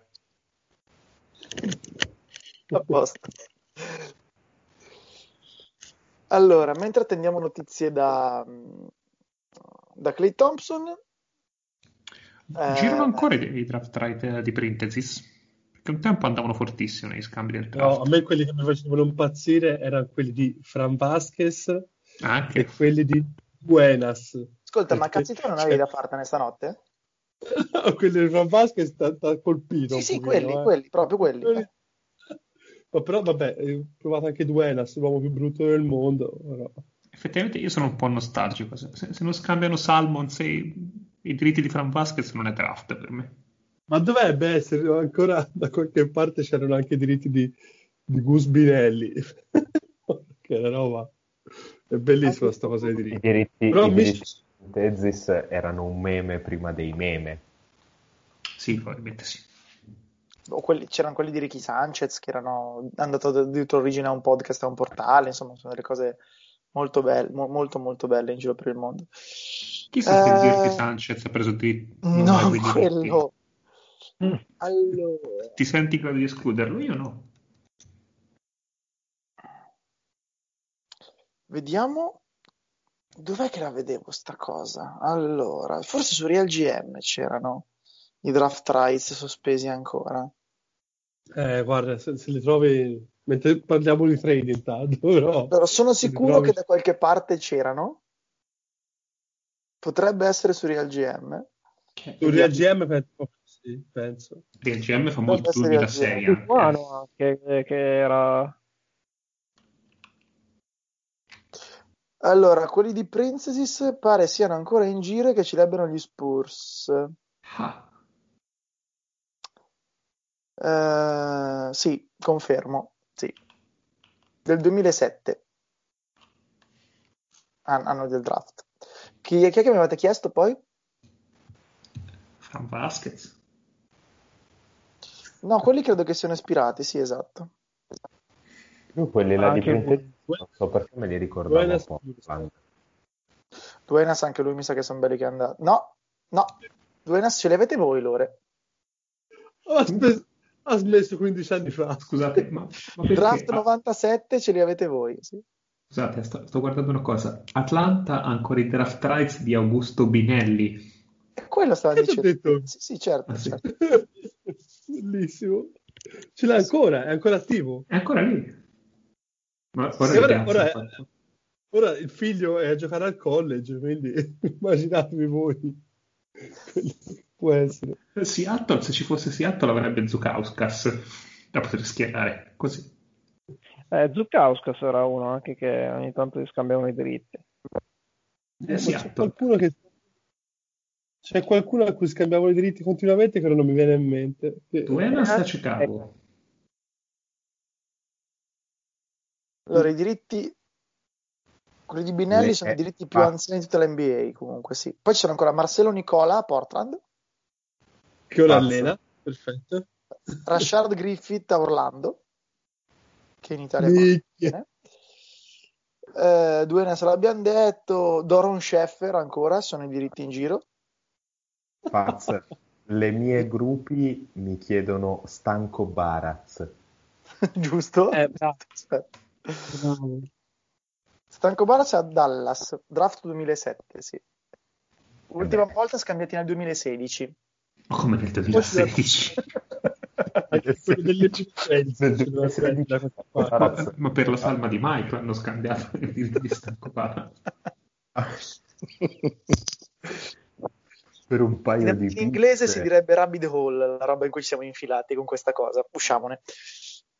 A posto. Allora, mentre attendiamo notizie da, da Clay Thompson, girano eh, ancora i draft right di Parenthesis? Che un tempo andavano fortissimo negli scambi del draft. No, a me quelli che mi facevano impazzire erano quelli di Fran Vasquez Anche. e quelli di Buenas. Ascolta, ma cazzito non avevi da fartene stanotte? no, quelli di Fran Vasquez ti colpito. Sì, sì, quelli, eh. quelli, proprio quelli. quelli... Ma però, vabbè, ho provato anche Duenas, l'uomo più brutto del mondo. Però... Effettivamente io sono un po' nostalgico. Se, se non scambiano Salmons e i diritti di Fran Vasquez non è draft per me. Ma dovrebbe essere ancora da qualche parte c'erano anche i diritti di, di Gus Binelli. che la roba è bellissima sta cosa dei diritti. I diritti, Però i mi... diritti di Tezis erano un meme prima dei meme. Sì, probabilmente sì. O quelli, c'erano quelli di Ricky Sanchez che erano andato addirittura origine a un podcast a un portale, insomma, sono delle cose molto belle, mo- molto molto belle in giro per il mondo. Chissà eh... se Ricky Sanchez ha preso diritti. No, quello. Mm. Allora. Ti senti quello di escluderlo? Io no. Vediamo. Dov'è che la vedevo sta cosa? Allora, forse su Real GM c'erano i draft rights sospesi ancora. Eh, guarda, se, se li trovi mentre parliamo di trade intanto, però... allora, sono sicuro trovi... che da qualche parte c'erano. Potrebbe essere su Real GM. Su Real GM sì, penso. DLGM fa molto 2006 anche. anche che era... Allora, quelli di Princesses pare siano ancora in giro e che ci lebbero gli Spurs. Ah. Uh, sì, confermo, sì. Del 2007. An- anno del draft. Chi, chi è che mi avete chiesto poi? Fran Vasquez. No, quelli credo che siano ispirati, sì, esatto. Io quelli là anche di Prente, non so perché me li ricordavo un po'. Duenas anche lui mi sa che sono belli che è andato. No, no, Duenas ce li avete voi, Lore? Ha smesso, ha smesso 15 anni fa. Scusate, ma, ma Draft 97 ce li avete voi, sì. Scusate, sto, sto, guardando una cosa. Atlanta ha ancora i draft rights di Augusto Binelli. Quello stava dicendo. Detto? Sì, sì, certo. Ah, sì. certo. Bellissimo. Ce l'ha ancora, è ancora attivo. È ancora lì. Ma ora, ora, ora, il figlio è a giocare al college, quindi immaginatevi voi. Può essere. Seattle, se ci fosse Seattle avrebbe Zukauskas da poter schierare, così. Eh, Zukauskas era uno anche che ogni tanto gli scambiavano i diritti. Eh, c'è qualcuno che c'è qualcuno a cui scambiamo i diritti continuamente che non mi viene in mente. Hai una sta Chicago. Allora, i diritti quelli di Binelli Le... sono i diritti più ah. anziani di tutta l'NBA comunque sì. Poi c'è ancora Marcelo Nicola a Portland. Che ora allena, perfetto. Rashard Griffith a Orlando, che in Italia è. Eh, due ne se l'abbiamo detto, Doron Sheffer ancora, sono i diritti in giro. Paz, le mie gruppi mi chiedono Stanco Baraz. Giusto? Eh, bravo. Stanco Baraz a Dallas, draft 2007, sì. Ultima eh volta scambiati nel 2016. Ma come nel 2016? Quello degli egiziensi, doveva essere da questa parte. Ma, per la salma di Mike hanno scambiato il di distacco para. Per un paio In, di in inglese pizze. si direbbe rabbit hole, la roba in cui siamo infilati con questa cosa. Usciamone.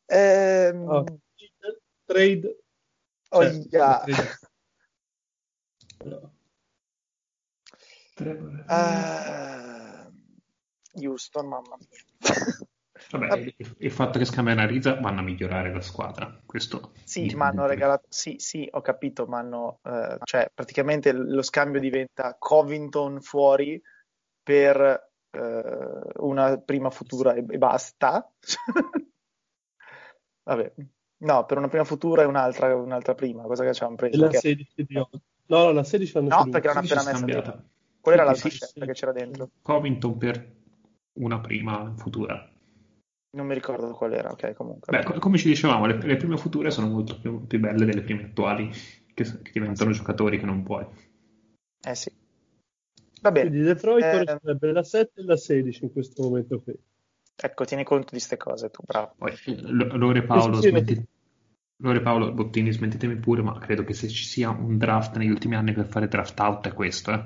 Ehm, Oh, trade oh, cioè, yeah. trade- Eh, Houston, mamma mia. Vabbè, il, il fatto che scambiano Ariza vanno a migliorare la squadra. Questo Sì, ma hanno regalato, sì, sì, ho capito, ma hanno, eh, cioè, praticamente lo scambio diventa Covington fuori per eh, una prima futura e, e basta. Vabbè, no, per una prima futura e un'altra, un'altra prima, cosa che ci hanno preso? la Che- 16 di oggi. No, no, la 16 l'hanno No, perché l'hanno Sì, appena messa dentro. Quella era Sì, l'altra sì, scelta sì. che c'era dentro. Covington per una prima futura. Non mi ricordo qual era, ok, comunque. Beh, co- come ci dicevamo, le, le prime future sono molto più, più belle delle prime attuali, che, che diventano giocatori che non puoi. Eh sì. Va bene, Quindi Detroit Eh, sarebbe la 7 e la 16 in questo momento qui. ecco, tieni conto di queste cose, tu, bravo. Poi, L- Lore Paolo, smetti- Lore Paolo Bottini, smettitemi pure, ma credo che se ci sia un draft negli ultimi anni per fare draft out è questo, eh.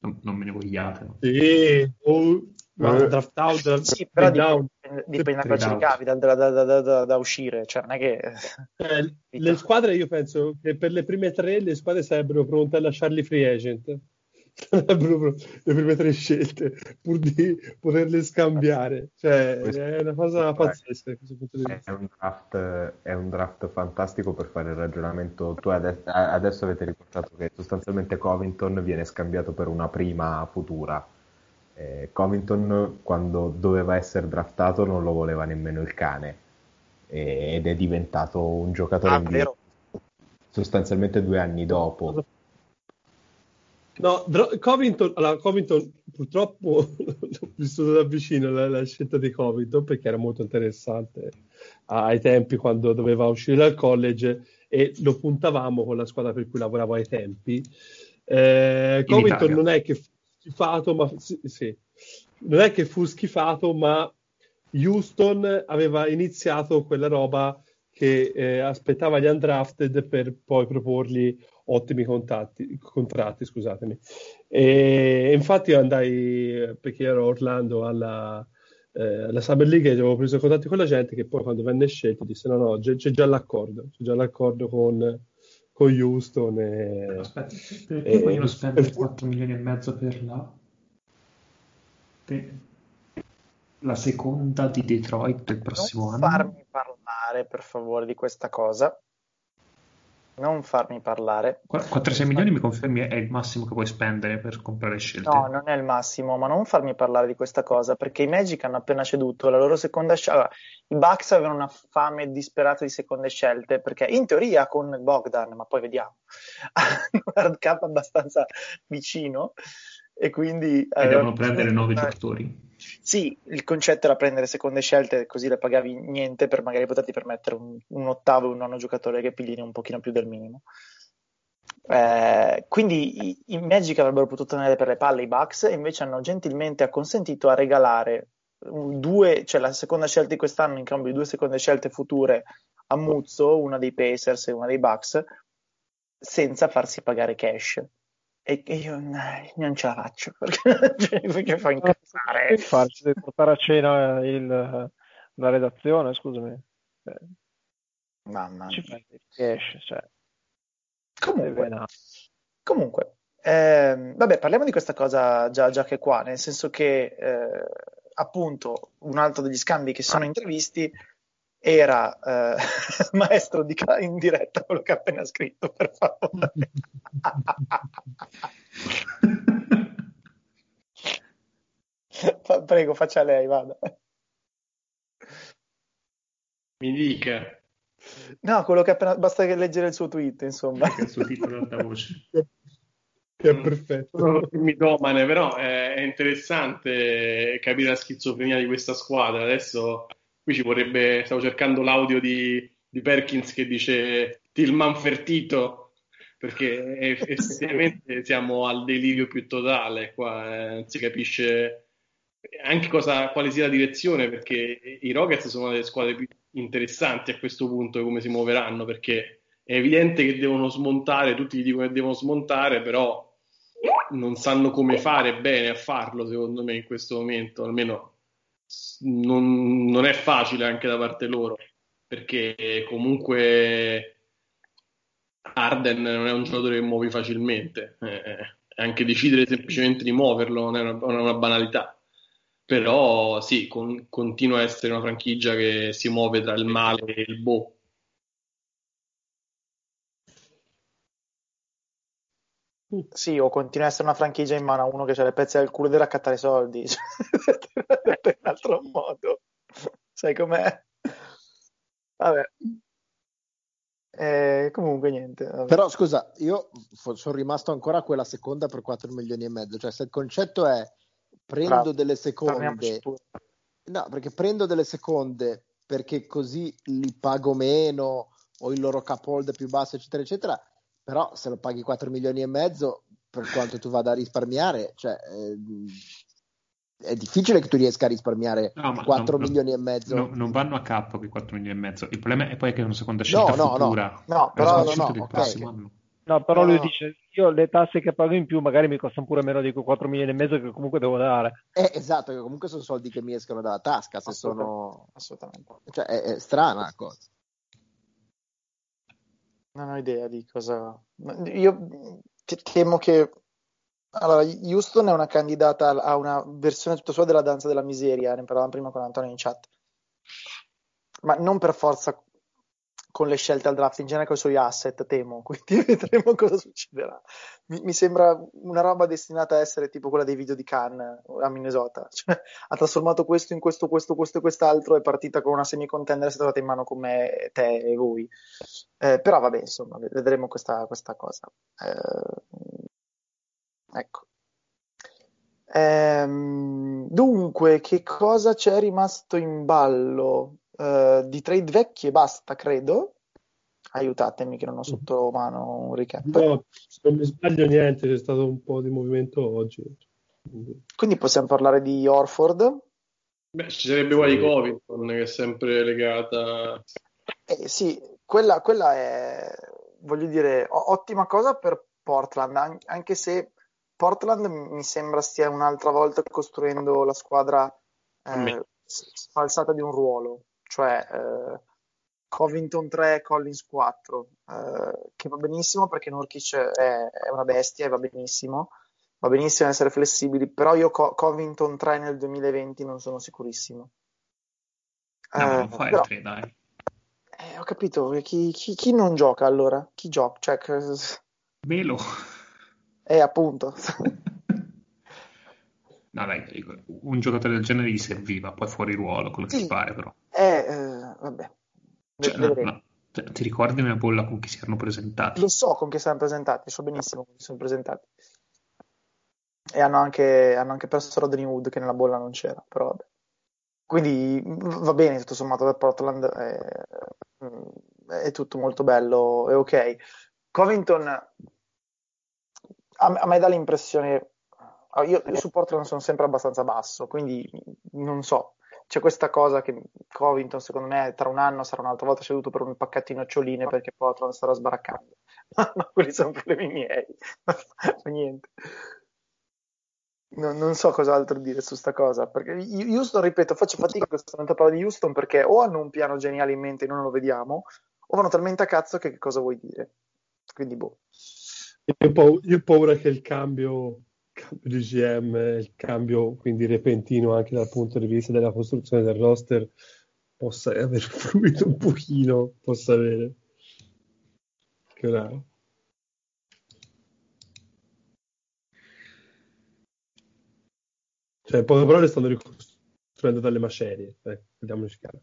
Non, non me ne vogliate. no? Sì, o ma Eh. draft out, draft Sì, però dipende, dipende da cosa ricavi, da, da- da- da- da- da uscire, cioè non è che... Eh, le squadre, io penso che per le prime tre le squadre sarebbero pronte a lasciarli free agent. Sarebbero le prime tre scelte pur di poterle scambiare. Cioè, Questo- è una cosa pazzesca È un, draft, è un draft fantastico per fare il ragionamento. Tu ade- adesso avete riportato che sostanzialmente Covington viene scambiato per una prima futura. Eh, Covington, quando doveva essere draftato, non lo voleva nemmeno il cane ed è diventato un giocatore Ah, vero? sostanzialmente due anni dopo. No, Dro- Covington, allora, Covington purtroppo l'ho vissuto da vicino la, la scelta di Covington perché era molto interessante ai tempi quando doveva uscire dal college e lo puntavamo con la squadra per cui lavoravo ai tempi. Eh, Covington Italia. non è che fu schifato, ma sì, sì. non è che fu schifato, ma Houston aveva iniziato quella roba che eh, aspettava gli undrafted per poi proporgli ottimi contatti, contratti, scusatemi. E infatti io andai, perché ero a Orlando alla, eh, alla Summer League e avevo preso contatti con la gente che poi quando venne scelto disse no no, c'è, c'è già l'accordo, c'è già l'accordo con, con Houston e... Aspetta, perché vogliono spendere eh, 4 milioni e mezzo per la, per la seconda di Detroit il prossimo non anno? Parlare, per favore, di questa cosa. Non farmi parlare. 4-6 milioni mi confermi è il massimo che puoi spendere per comprare scelte? No, non è il massimo, ma non farmi parlare di questa cosa perché i Magic hanno appena ceduto la loro seconda scelta. Allora, I Bucks avevano una fame disperata di seconde scelte perché in teoria con Bogdan, ma poi vediamo, hanno un hard cap abbastanza vicino e quindi E devono prendere bisogno di 9 fare- giocatori. Sì, il concetto era prendere seconde scelte così le pagavi niente per magari poterti permettere un, un ottavo e un nono giocatore che piglino un pochino più del minimo. Eh, quindi i, i Magic avrebbero potuto tenere per le palle i Bucks e invece hanno gentilmente acconsentito a regalare due, cioè la seconda scelta di quest'anno in cambio di due seconde scelte future a Muzzo, una dei Pacers e una dei Bucks, senza farsi pagare cash. E e io eh, non ce la faccio perché perché fa incazzare. Che farci? Devi portare a cena il, la redazione, scusami. Eh, Mamma ci mia. il cash, cioè, Comunque, comunque ehm, vabbè, parliamo di questa cosa già, già che qua, nel senso che eh, appunto un altro degli scambi che sono imprevisti era eh, maestro di in diretta quello che ha appena scritto, per favore. Fa- Prego, faccia lei, vada. Mi dica. No, quello che ha appena basta che leggere il suo tweet, insomma. Il suo titolo alta voce. Che è perfetto. Sono mitomane, però eh, è interessante capire la schizofrenia di questa squadra. Adesso qui ci vorrebbe, stavo cercando l'audio di, di Perkins che dice Tillman Fertito, perché eff- effettivamente siamo al delirio più totale qua, eh, non si capisce anche cosa, quale sia la direzione, perché i Rockets sono delle squadre più interessanti a questo punto, come si muoveranno, perché è evidente che devono smontare, tutti gli dicono che devono smontare, però non sanno come fare bene a farlo, secondo me, in questo momento, almeno non, non è facile anche da parte loro, perché comunque Arden non è un giocatore che muovi facilmente, eh, anche decidere semplicemente di muoverlo non è una, non è una banalità. Però sì, con, continua a essere una franchigia che si muove tra il male e il boh. Sì, o continua a essere una franchigia in mano a uno che ha le pezze del culo e deve raccattare soldi. Cioè, in altro modo. Sai com'è? Vabbè. Eh, comunque niente. Vabbè. Però scusa, io sono rimasto ancora a quella seconda per 4 milioni e mezzo. Cioè, se il concetto è prendo Bravo. delle seconde, no, perché prendo delle seconde perché così li pago meno o il loro cap hold è più basso, eccetera, eccetera. Però se lo paghi 4 milioni e mezzo, per quanto tu vada a risparmiare, cioè, ehm, è difficile che tu riesca a risparmiare No, ma 4 non- milioni e mezzo. No, non vanno a capo quei 4 milioni e mezzo. Il problema è poi che è una seconda No, scelta no, no. futura. No, È però no, no, del ok. prossimo anno. No, però No, lui no. dice, io le tasse che pago in più magari mi costano pure meno di quei 4 milioni e mezzo che comunque devo dare. Eh, esatto, che comunque sono soldi che mi escono dalla tasca, se sono... Assolutamente. Cioè, è, è strana la cosa. Non ho idea di cosa. Io te- temo che. Allora, Houston è una candidata a una versione tutta sua della danza della miseria, ne parlavamo prima con Antonio in chat. Ma non per forza con le scelte al draft, in genere con i suoi asset, temo, quindi vedremo cosa succederà. Mi, mi sembra una roba destinata a essere tipo quella dei video di Khan a Minnesota, cioè ha trasformato questo in questo, questo, questo e quest'altro, è partita con una semi-contender, si è trovata in mano con me, te e voi. Eh, però vabbè, insomma, ved- vedremo questa, questa cosa. Eh, ecco. Ehm, dunque, che cosa c'è rimasto in ballo? Eh, di trade vecchi e basta, credo. Aiutatemi che non ho sotto mano un recap. No, se non mi sbaglio niente, c'è stato un po' di movimento oggi. Quindi possiamo parlare di Orford. Beh, ci sarebbe quella di Covington che è sempre legata. Eh, sì, quella, quella è, voglio dire, o- ottima cosa per Portland, an- anche se Portland mi sembra stia un'altra volta costruendo la squadra eh, sfalsata di un ruolo, cioè eh, Covington 3, Collins 4, eh, che va benissimo perché Nurkic è, è una bestia e va benissimo, va benissimo essere flessibili, però io Co- Covington 3 nel 2020 non sono sicurissimo. No, Eh, non fai però- il 3, dai. eh, ho capito, chi, chi- chi non gioca allora? Chi gioca? Cioè, Velo. eh, appunto. No, dai, un giocatore del genere gli serviva, poi fuori ruolo, quello che Sì. ti pare, però. Eh, eh, vabbè, Cioè, no, no. Cioè, Ti ricordi nella bolla con chi si erano presentati? Lo so con chi saranno presentati, so benissimo con chi sono presentati. E hanno anche, hanno anche perso Rodney Wood che nella bolla non c'era, però vabbè. Quindi va bene, tutto sommato, per Portland è, è tutto molto bello e ok. Covington a, me dà l'impressione, io, io su Portland sono sempre abbastanza basso, quindi non so, c'è questa cosa che Covington secondo me tra un anno sarà un'altra volta seduto per un pacchetto di noccioline perché Portland starà sbaraccando. Ma quelli sono problemi miei, ma niente. Non, non so cos'altro dire su sta cosa, perché Houston, ripeto, faccio fatica in questo momento a parlare di Houston perché o hanno un piano geniale in mente e noi non lo vediamo, o vanno talmente a cazzo che che cosa vuoi dire. Quindi, boh. Io ho paura che il cambio, cambio di GM, il cambio quindi repentino anche dal punto di vista della costruzione del roster possa aver fluito un pochino, possa avere. Che ora... Cioè, in poche parole stanno ricostruendo dalle macerie, ecco, vediamoci chiaro.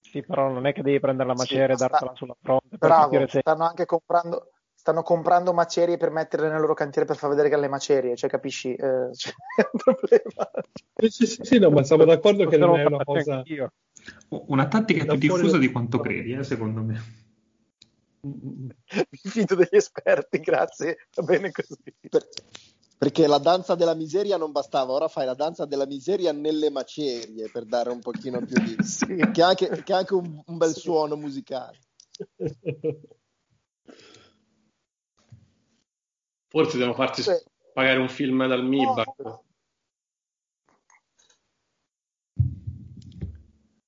Sì, però non è che devi prendere la Sì, maceria e sta- dartela sulla fronte per Bravo, capire se... stanno anche comprando, stanno comprando macerie per metterle nel loro cantiere per far vedere che hanno le macerie, cioè capisci? Eh, cioè, è un problema. Sì, sì, sì, sì, no, ma siamo d'accordo che non è una cosa... anch'io. Una tattica più diffusa di quanto credi, eh, secondo me. Mi fido degli esperti, grazie, va bene così. Per- Perché la danza della miseria non bastava, ora fai la danza della miseria nelle macerie per dare un pochino più di... Sì. che è anche, che anche un, un bel Sì. suono musicale. Forse devono farti Sì. pagare un film dal MIBA.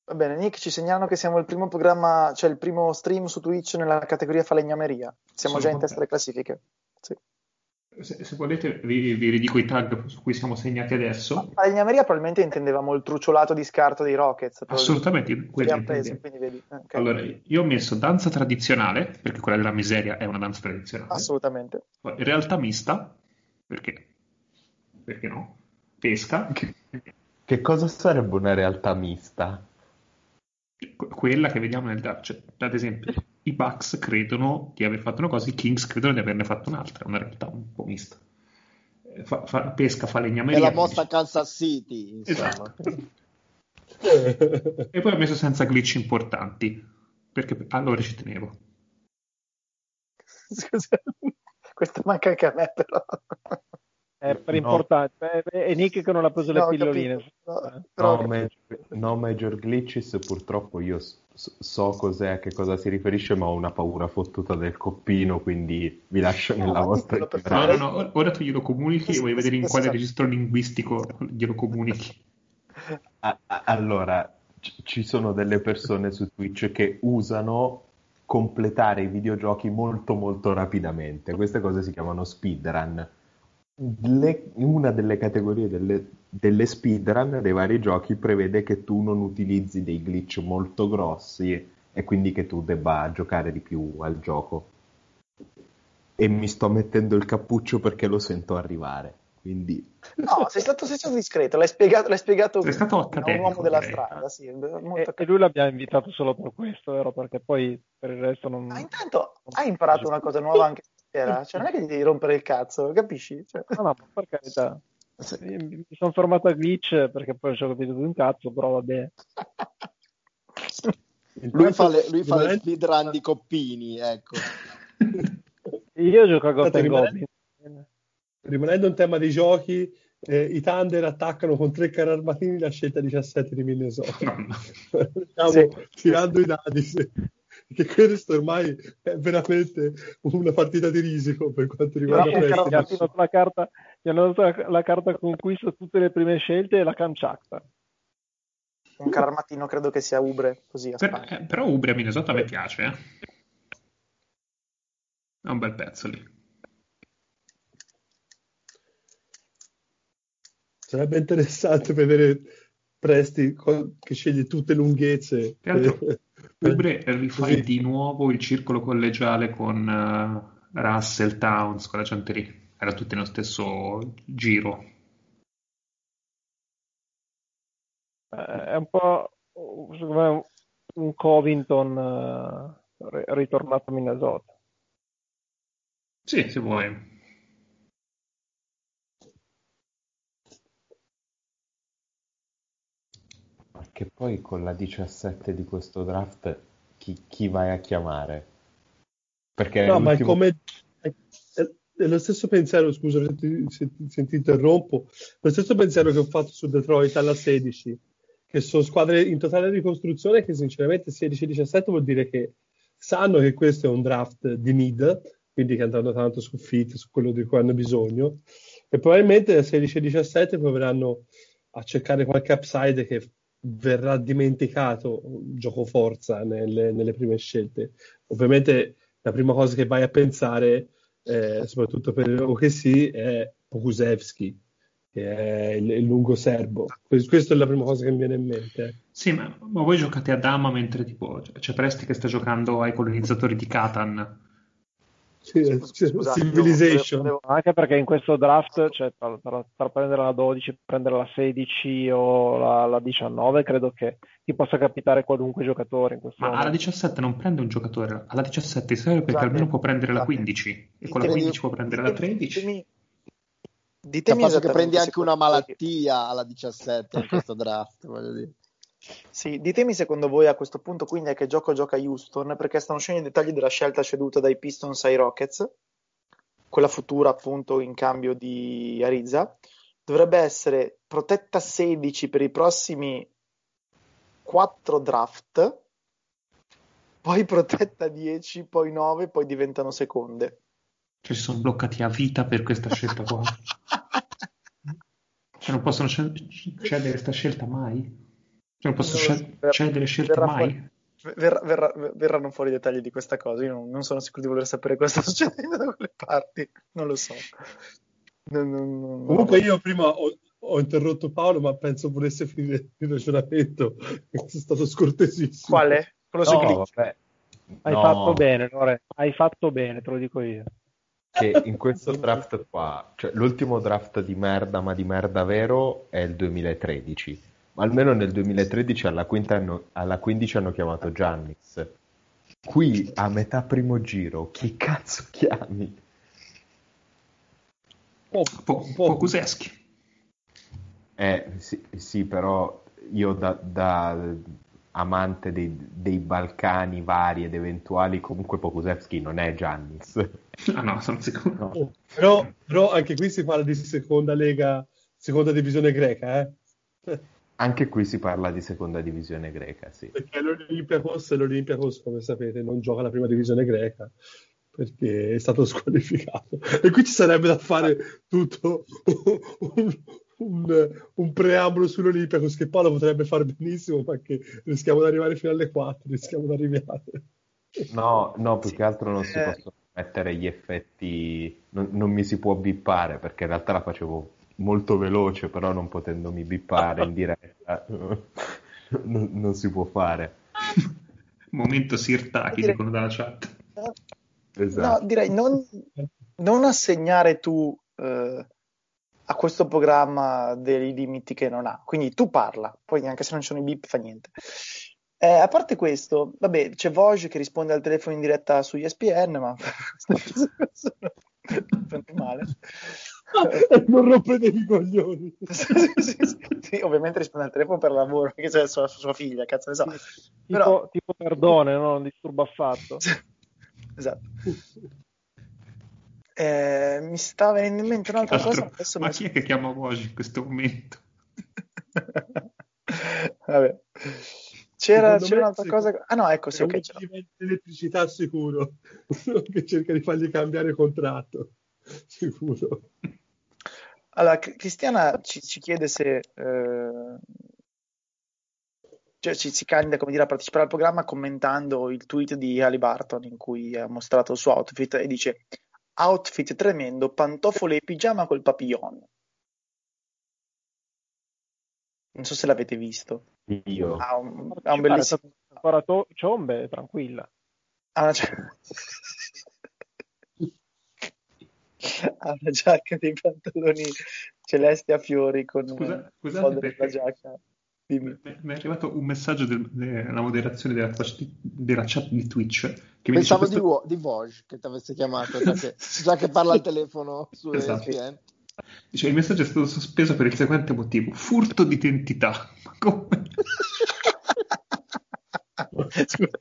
Va bene, Nick, ci segnalano che siamo il primo programma, cioè il primo stream su Twitch nella categoria falegnameria. Siamo Sono già in testa alle classifiche. Sì. Se, se volete vi, vi ridico i tag su cui siamo segnati adesso. Falegnameria probabilmente intendevamo il truciolato di scarto dei Rockets. Assolutamente, li quello abbiamo presi, intendevo. quindi vedi. eh, ok. Allora, io ho messo danza tradizionale, perché quella della miseria è una danza tradizionale. Assolutamente. Poi realtà mista, perché? Perché no? Pesca, Che cosa sarebbe una realtà mista? que- quella che vediamo nel draft. Cioè, ad esempio, i Bucks credono di aver fatto una cosa, i Kings credono di averne fatto un'altra, è una realtà un po' mista. Eh, fa- fa- pesca, È falegnameria. la mossa Kansas City, insomma. Esatto. E poi ho messo senza glitch importanti, perché allora ci tenevo. Scusa, questo manca anche a me, però. È per No. importante. È, è Nick che non ha preso No, le pilloline. No, Eh. No, capito. ma- no major glitches, purtroppo io so cos'è, a che cosa si riferisce, ma ho una paura fottuta del coppino, quindi vi lascio No, nella ma vostra No, no, no, ora- tu glielo comunichi e voglio vedere in quale registro linguistico glielo comunichi. A- a- Allora, c- ci sono delle persone su Twitch che usano completare i videogiochi molto molto rapidamente. Queste cose si chiamano speedrun. Le- una delle categorie delle, delle speedrun dei vari giochi prevede che tu non utilizzi dei glitch molto grossi e quindi che tu debba giocare di più al gioco. E mi sto mettendo il cappuccio perché lo sento arrivare. Quindi No, sei stato, sei stato discreto, l'hai spiegato, l'hai spiegato Sei stato da un uomo della strada, sì, molto E, e lui l'abbiamo invitato solo per questo, vero? Perché poi per il resto non. Ma intanto hai imparato una cosa nuova anche stasera, cioè non è che ti devi rompere il cazzo, capisci? Cioè, No, no, ma per carità. Mi sono fermato a glitch perché poi ci ho capito di un cazzo, però va bene. Lui fa le, lui fa le Rimanendo- speedrun di coppini, ecco. Io gioco a Ghost and rimane- Goblin. Rimanendo in tema di giochi, eh, i Thunder attaccano con tre carri armatini la scelta 17 di Minnesota. No, no. Stiamo Sì. tirando i dadi. sì. Che questo ormai è veramente una partita di risico per quanto riguarda Però, Preston. Gli hanno dato la carta, gli hanno dato la, carta con cui su tutte le prime scelte e la canciacta. un carro armatino credo che sia Ubre, così a Per- eh, però Ubre a Minnesota a me piace, eh. È un bel pezzo lì. Sarebbe interessante vedere Presti che sceglie tutte lunghezze. Tra per- Ubre rifai Così. di nuovo il circolo collegiale con eh, Russell Towns, quella gente lì. Era tutti nello stesso giro. Eh, È un po' me, un- Covington eh, ri- ritornato a Minnesota. Sì, se vuoi. Che poi con la 17 di questo draft chi, chi vai a chiamare? Perché No, ma è come è, lo stesso pensiero, scusa se ti, se se ti interrompo, lo stesso pensiero che ho fatto su Detroit alla 16, che sono squadre in totale ricostruzione che sinceramente 16-17 vuol dire che sanno che questo è un draft di mid, quindi che andranno tanto su fit, su quello di cui hanno bisogno, e probabilmente da 16-17 proveranno a cercare qualche upside che verrà dimenticato gioco forza nelle, nelle prime scelte. Ovviamente la prima cosa che vai a pensare, eh, soprattutto per OKC, è Pokusevski, che è il, il lungo serbo. Que- Questa è la prima cosa che mi viene in mente. Sì, ma, ma voi giocate a dama mentre tipo c'è Presti che sta giocando ai colonizzatori di Catan. Sì, scusate, Civilization. volevo- Anche perché in questo draft, cioè, tra, tra- tra prendere la 12, prendere la 16 o la, la 19, credo che ti possa capitare qualunque giocatore in questo Ma alla momento. 17 non prende un giocatore, alla 17 serve perché Scusate, almeno può prendere la scusate. 15 e con la Credi- 15 può prendere la Ditemi- 13. ditemi- ditemi che prendi anche una malattia alla 17 in questo draft, voglio dire. Sì, ditemi secondo voi a questo punto quindi a che gioco gioca Houston, perché stanno uscendo i dettagli della scelta ceduta dai Pistons ai Rockets. quella futura appunto in cambio di Ariza, dovrebbe essere protetta 16 per i prossimi 4 draft, poi protetta 10, poi 9, poi diventano seconde. Cioè si sono bloccati a vita per questa scelta qua. Cioè non possono cedere questa scelta mai? Cioè non lo scel- so, ver- cedere scelte verrà mai? fuori- verrà- verrà- verranno fuori i dettagli di questa cosa. Io non, non sono sicuro di voler sapere cosa sta succedendo da quelle parti. Non lo so. Non- non- non- Comunque io prima ho, ho interrotto Paolo, ma penso volesse finire il ragionamento. Sono stato scortesissimo. Quale? Quello No, glitch. vabbè. Hai No, fatto bene, Lore. Hai fatto bene, te lo dico io. Che in questo draft qua, cioè l'ultimo draft di merda, ma di merda vero, è il 2013. Ma almeno nel 2013 alla, quinta hanno- alla 15 hanno chiamato Giannis. Qui a metà primo giro, chi cazzo chiami? Po', Po-. Eh, sì, sì, però io da, da amante dei, dei Balcani vari ed eventuali, comunque Pokusevski non è Giannis. Ah no, sono sicuro. Oh, Però, però anche qui si parla di seconda lega, seconda divisione greca, eh? Anche qui si parla di seconda divisione greca, sì. Perché l'Olympiacos, l'Olympiacos, come sapete, non gioca la prima divisione greca perché è stato squalificato. E qui ci sarebbe da fare tutto un, un- un preambolo sull'Olympiacos che Paolo potrebbe fare benissimo, ma che rischiamo di arrivare fino alle 4, rischiamo di arrivare. No, no, più che altro non si Eh. possono mettere gli effetti, non, non mi si può bippare perché in realtà la facevo molto veloce, però non potendomi bippare in diretta non, non si può fare. Momento Sirtaki, Direi- dicono dalla chat. Esatto. No, direi non, non assegnare tu eh, a questo programma dei limiti che non ha. Quindi tu parla, poi anche se non ci sono i beep fa niente. Eh, a parte questo, vabbè, c'è Vogue che risponde al telefono in diretta su ESPN, ma prende male. Non rompete i coglioni. Sì, sì, sì, sì, ovviamente risponde al telefono per lavoro, perché c'è sua, sua figlia, cazzo ne so. Tipo, Però- tipo perdone, no? non disturba affatto. Esatto. Eh, mi sta venendo in mente un'altra Altro- cosa, ma adesso ma mi- chi è che chiama Woj in questo momento? Vabbè. C'era, c'era un'altra secondo- cosa. Ah, no, ecco, sì, È ok. c'era. che vende elettricità sicuro, che cerca di fargli cambiare contratto. Sicuro. Allora, Cri- Cristiana ci, ci chiede se eh, cioè ci si candida come dire, a partecipare al programma commentando il tweet di Ali Barton in cui ha mostrato il suo outfit e dice outfit tremendo, pantofole e pigiama col papillon. Non so se l'avete visto. Io. Ha un, ha un bellissimo... Ciombe, tranquilla. una, gia- ha una giacca dei pantaloni celesti a fiori con Scusa- scusate perché- giacca. Dimmi. Mi è arrivato un messaggio del- della moderazione della, della chat di Twitch che mi Pensavo questo- di, Wo- di Voj che ti avesse chiamato, già che, già che parla al telefono su Esatto. ESPN. Dice, il messaggio è stato sospeso per il seguente motivo: furto di identità. Ma come? Scusa,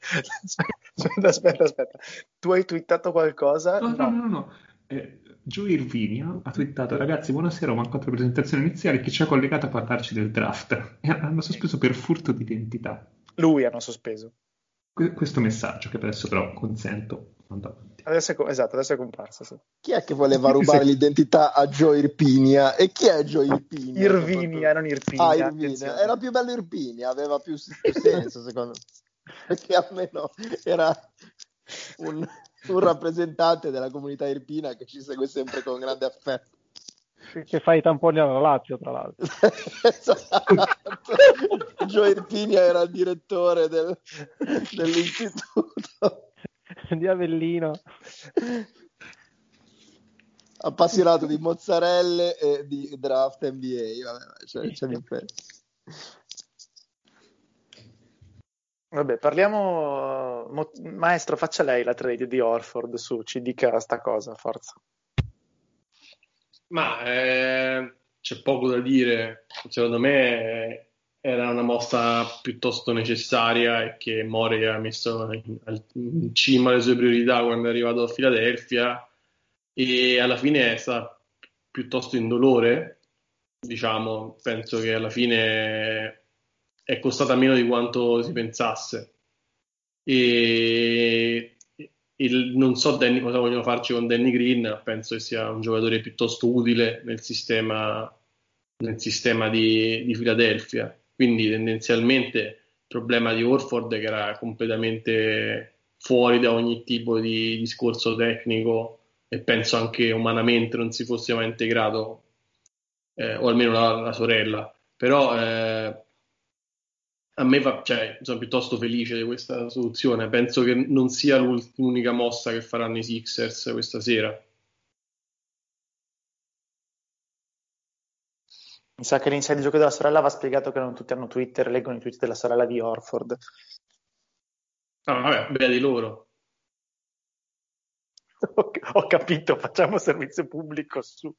aspetta, aspetta, aspetta. Tu hai twittato qualcosa? No, no, no, no. no. Eh, Joe Irvinio ha twittato: Ragazzi, buonasera. Ho mancato la presentazione iniziale. Chi ci ha collegato a parlarci del draft? E hanno sospeso per furto di identità. Lui hanno sospeso. Que- questo messaggio, che adesso però consento. Adesso è, esatto, adesso è comparso. sì. Chi è che voleva rubare Sì. l'identità a Joe Irpinia? E chi è Joe Irpinia? Irvinia, non Irpinia. Ah, Irvinia. Era più bello Irpinia, aveva più, più senso secondo me. Perché almeno era un, un rappresentante della comunità irpina che ci segue sempre con grande affetto. Che- Che fa i tamponi alla Lazio, tra l'altro. esatto. Joe Irpinia era il direttore del- dell'istituto. Di Avellino. Appassionato di mozzarelle e di draft NBA. Vabbè, cioè, c'è. Vabbè, parliamo. mo- Maestro, faccia lei la trade di Orford su, ci dica sta cosa, forza. Ma eh, c'è poco da dire. Secondo me eh, era una mossa piuttosto necessaria e che Mori ha messo in, in cima alle sue priorità quando è arrivato a Filadelfia. e alla fine è stata piuttosto indolore, diciamo, penso che alla fine è costata meno di quanto si pensasse. E il, non so Danny, cosa vogliono farci con Danny Green, penso che sia un giocatore piuttosto utile nel sistema, nel sistema di, di Philadelphia. Quindi tendenzialmente il problema di Orford che era completamente fuori da ogni tipo di discorso tecnico e penso anche umanamente non si fosse mai integrato, eh, o almeno la, la sorella. Però eh, a me fa, cioè, sono piuttosto felice di questa soluzione. Penso che non sia l'unica mossa che faranno i Sixers questa sera. Mi sa che l'inside gioco della sorella va spiegato che non tutti hanno Twitter, leggono i tweet della sorella di Orford. Ah, vabbè, beh di loro. Ho capito, facciamo servizio pubblico su.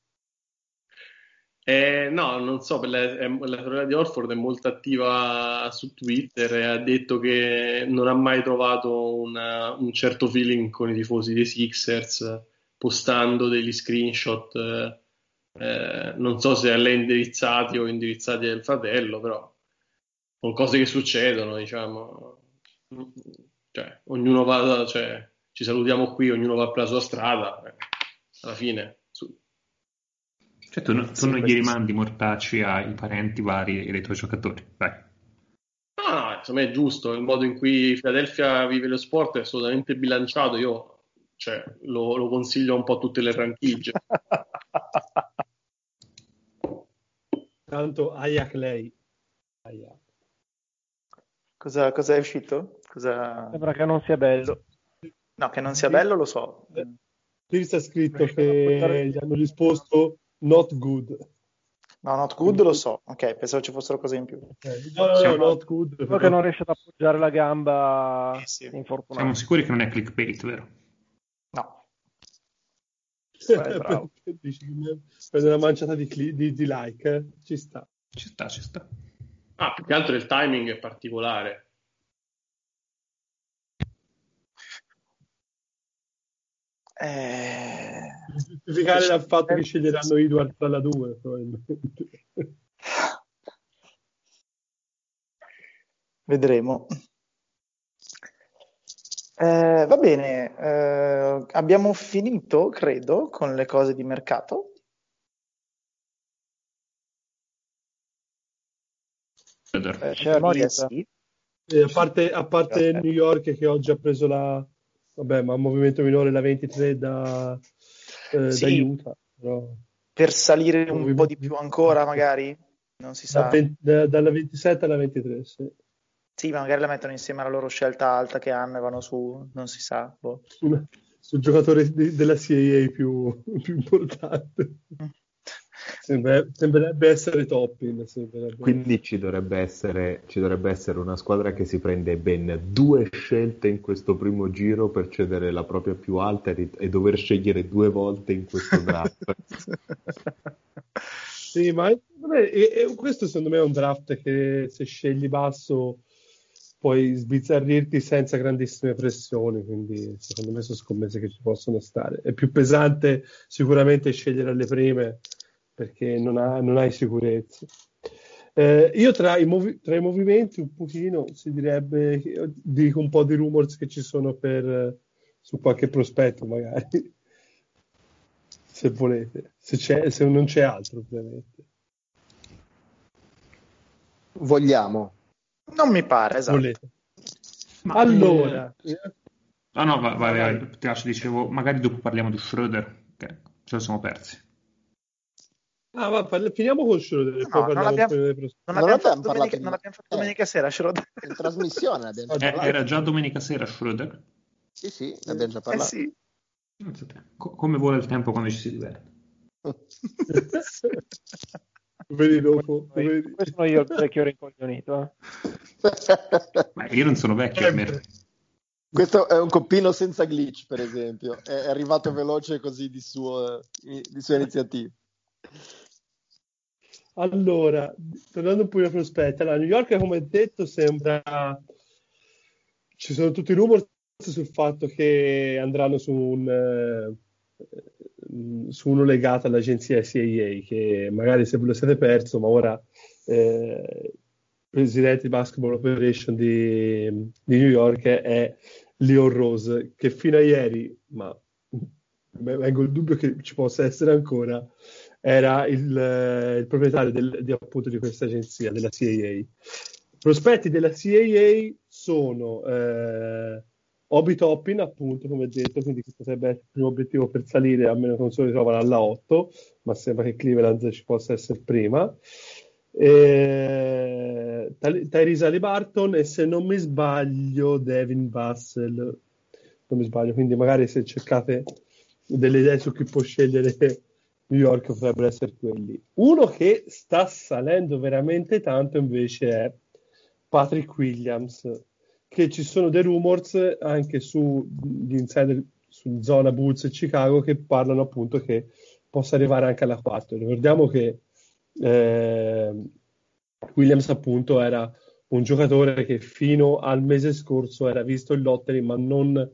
Eh, no, non so, la, la sorella di Orford è molto attiva su Twitter e ha detto che non ha mai trovato una, un certo feeling con i tifosi dei Sixers postando degli screenshot, eh, non so se a lei indirizzati o indirizzati al fratello, però sono cose che succedono, diciamo. Cioè, ognuno va, cioè, ci salutiamo qui, ognuno va per la sua strada, eh, alla fine cioè, tu, non, tu non gli rimandi mortacci ai parenti vari dei tuoi giocatori, dai. No, no, insomma è giusto, il modo in cui Philadelphia vive lo sport è assolutamente bilanciato, io cioè, lo, lo consiglio un po' a tutte le franchigie. Tanto Ayak lei. Ayak. Cosa, cosa, è uscito? Cosa... Sembra che non sia bello. No, che non sia bello lo so. Qui sta scritto che gli hanno risposto Not good. No, not good lo so. Ok, pensavo ci fossero cose in più. Okay. No, no, no, not good. Però che non riesce ad appoggiare la gamba eh, sì. infortunato. Siamo sicuri che non è clickbait, vero? No. Eh, Prende una manciata di, cli- di, di like, eh? ci sta. Ci sta, ci sta. Ah, più che altro il timing è particolare. Eh... Giustificare dal fatto che sceglieranno Edward tra la 2, probabilmente. Vedremo. Eh, va bene, eh, abbiamo finito, credo, con le cose di mercato. Eh, sì. a parte, a parte New York che oggi ha preso la, vabbè, ma movimento minore la 23 da, eh, sì. da Utah. Però... Per salire un po' di più ancora, magari? Non si sa. Da 20, da, dalla 27 alla 23, sì. Sì, ma magari la mettono insieme alla loro scelta alta che hanno e vanno su, non si sa. Boh. Sul giocatore di, della CIA più, più importante. Sembra, sembrerebbe essere Toppin. Sembrerebbe. Quindi ci dovrebbe, essere, ci dovrebbe essere una squadra che si prende ben due scelte in questo primo giro per cedere la propria più alta e, e dover scegliere due volte in questo draft. sì, ma vabbè, e, e questo secondo me è un draft che se scegli basso puoi sbizzarrirti senza grandissime pressioni, quindi secondo me sono scommesse che ci possono stare. È più pesante sicuramente scegliere alle prime perché non, ha, non hai sicurezza. Eh, io tra i, movi- tra i, movimenti un pochino si direbbe, dico un po' di rumors che ci sono per, su qualche prospetto magari, se volete, se, c'è, se non c'è altro ovviamente. Vogliamo. Non mi pare, esatto. Volete. Ma allora... Eh... Ah no, vai, vai, vai. Ti lascio, dicevo, magari dopo parliamo di Schroeder, che ce lo siamo persi. Ah, va, parli, finiamo con Schroeder. No, non abbiamo, non Non abbiamo fatto parlato domenica, non l'abbiamo fatto eh. domenica sera, Schroeder. In trasmissione abbiamo Eh, Eh, era già domenica sera Schroeder? Sì, sì, ne abbiamo già Eh parlato. sì. Co- come vuole il tempo quando ci si diverte. Vedi dopo. Vedi. Questo sono io il vecchio rincoglionito. Eh. Ma io non sono vecchio, almeno. Questo è un coppino senza glitch, per esempio. È è arrivato veloce così di, suo, di sua iniziativa. Allora, tornando un po' ai prospetti, allora, New York, come detto, sembra ci sono tutti i rumors sul fatto che andranno su un, eh, su uno legato all'agenzia CIA, che magari se ve lo siete perso, ma ora eh, presidente di Basketball Operation di, di New York è Leon Rose, che fino a ieri, ma vengo il dubbio che ci possa essere ancora, era il, eh, il proprietario del, di, appunto, di questa agenzia, della CIA. Prospetti della CIA sono eh, Obi Toppin, appunto, come detto, quindi potrebbe essere il primo obiettivo per salire, a meno che non si ritrovano alla 8, ma sembra che Cleveland ci possa essere prima. E... Tyrese Alibarton e se non mi sbaglio Devin Vassell non mi sbaglio quindi magari se cercate delle idee su chi può scegliere New York potrebbero essere quelli. Uno che sta salendo veramente tanto invece è Patrick Williams che ci sono dei rumors anche su gli insider su zona Bulls e Chicago che parlano appunto che possa arrivare anche alla 4 ricordiamo che eh, Williams appunto era un giocatore che fino al mese scorso era visto in lottery ma non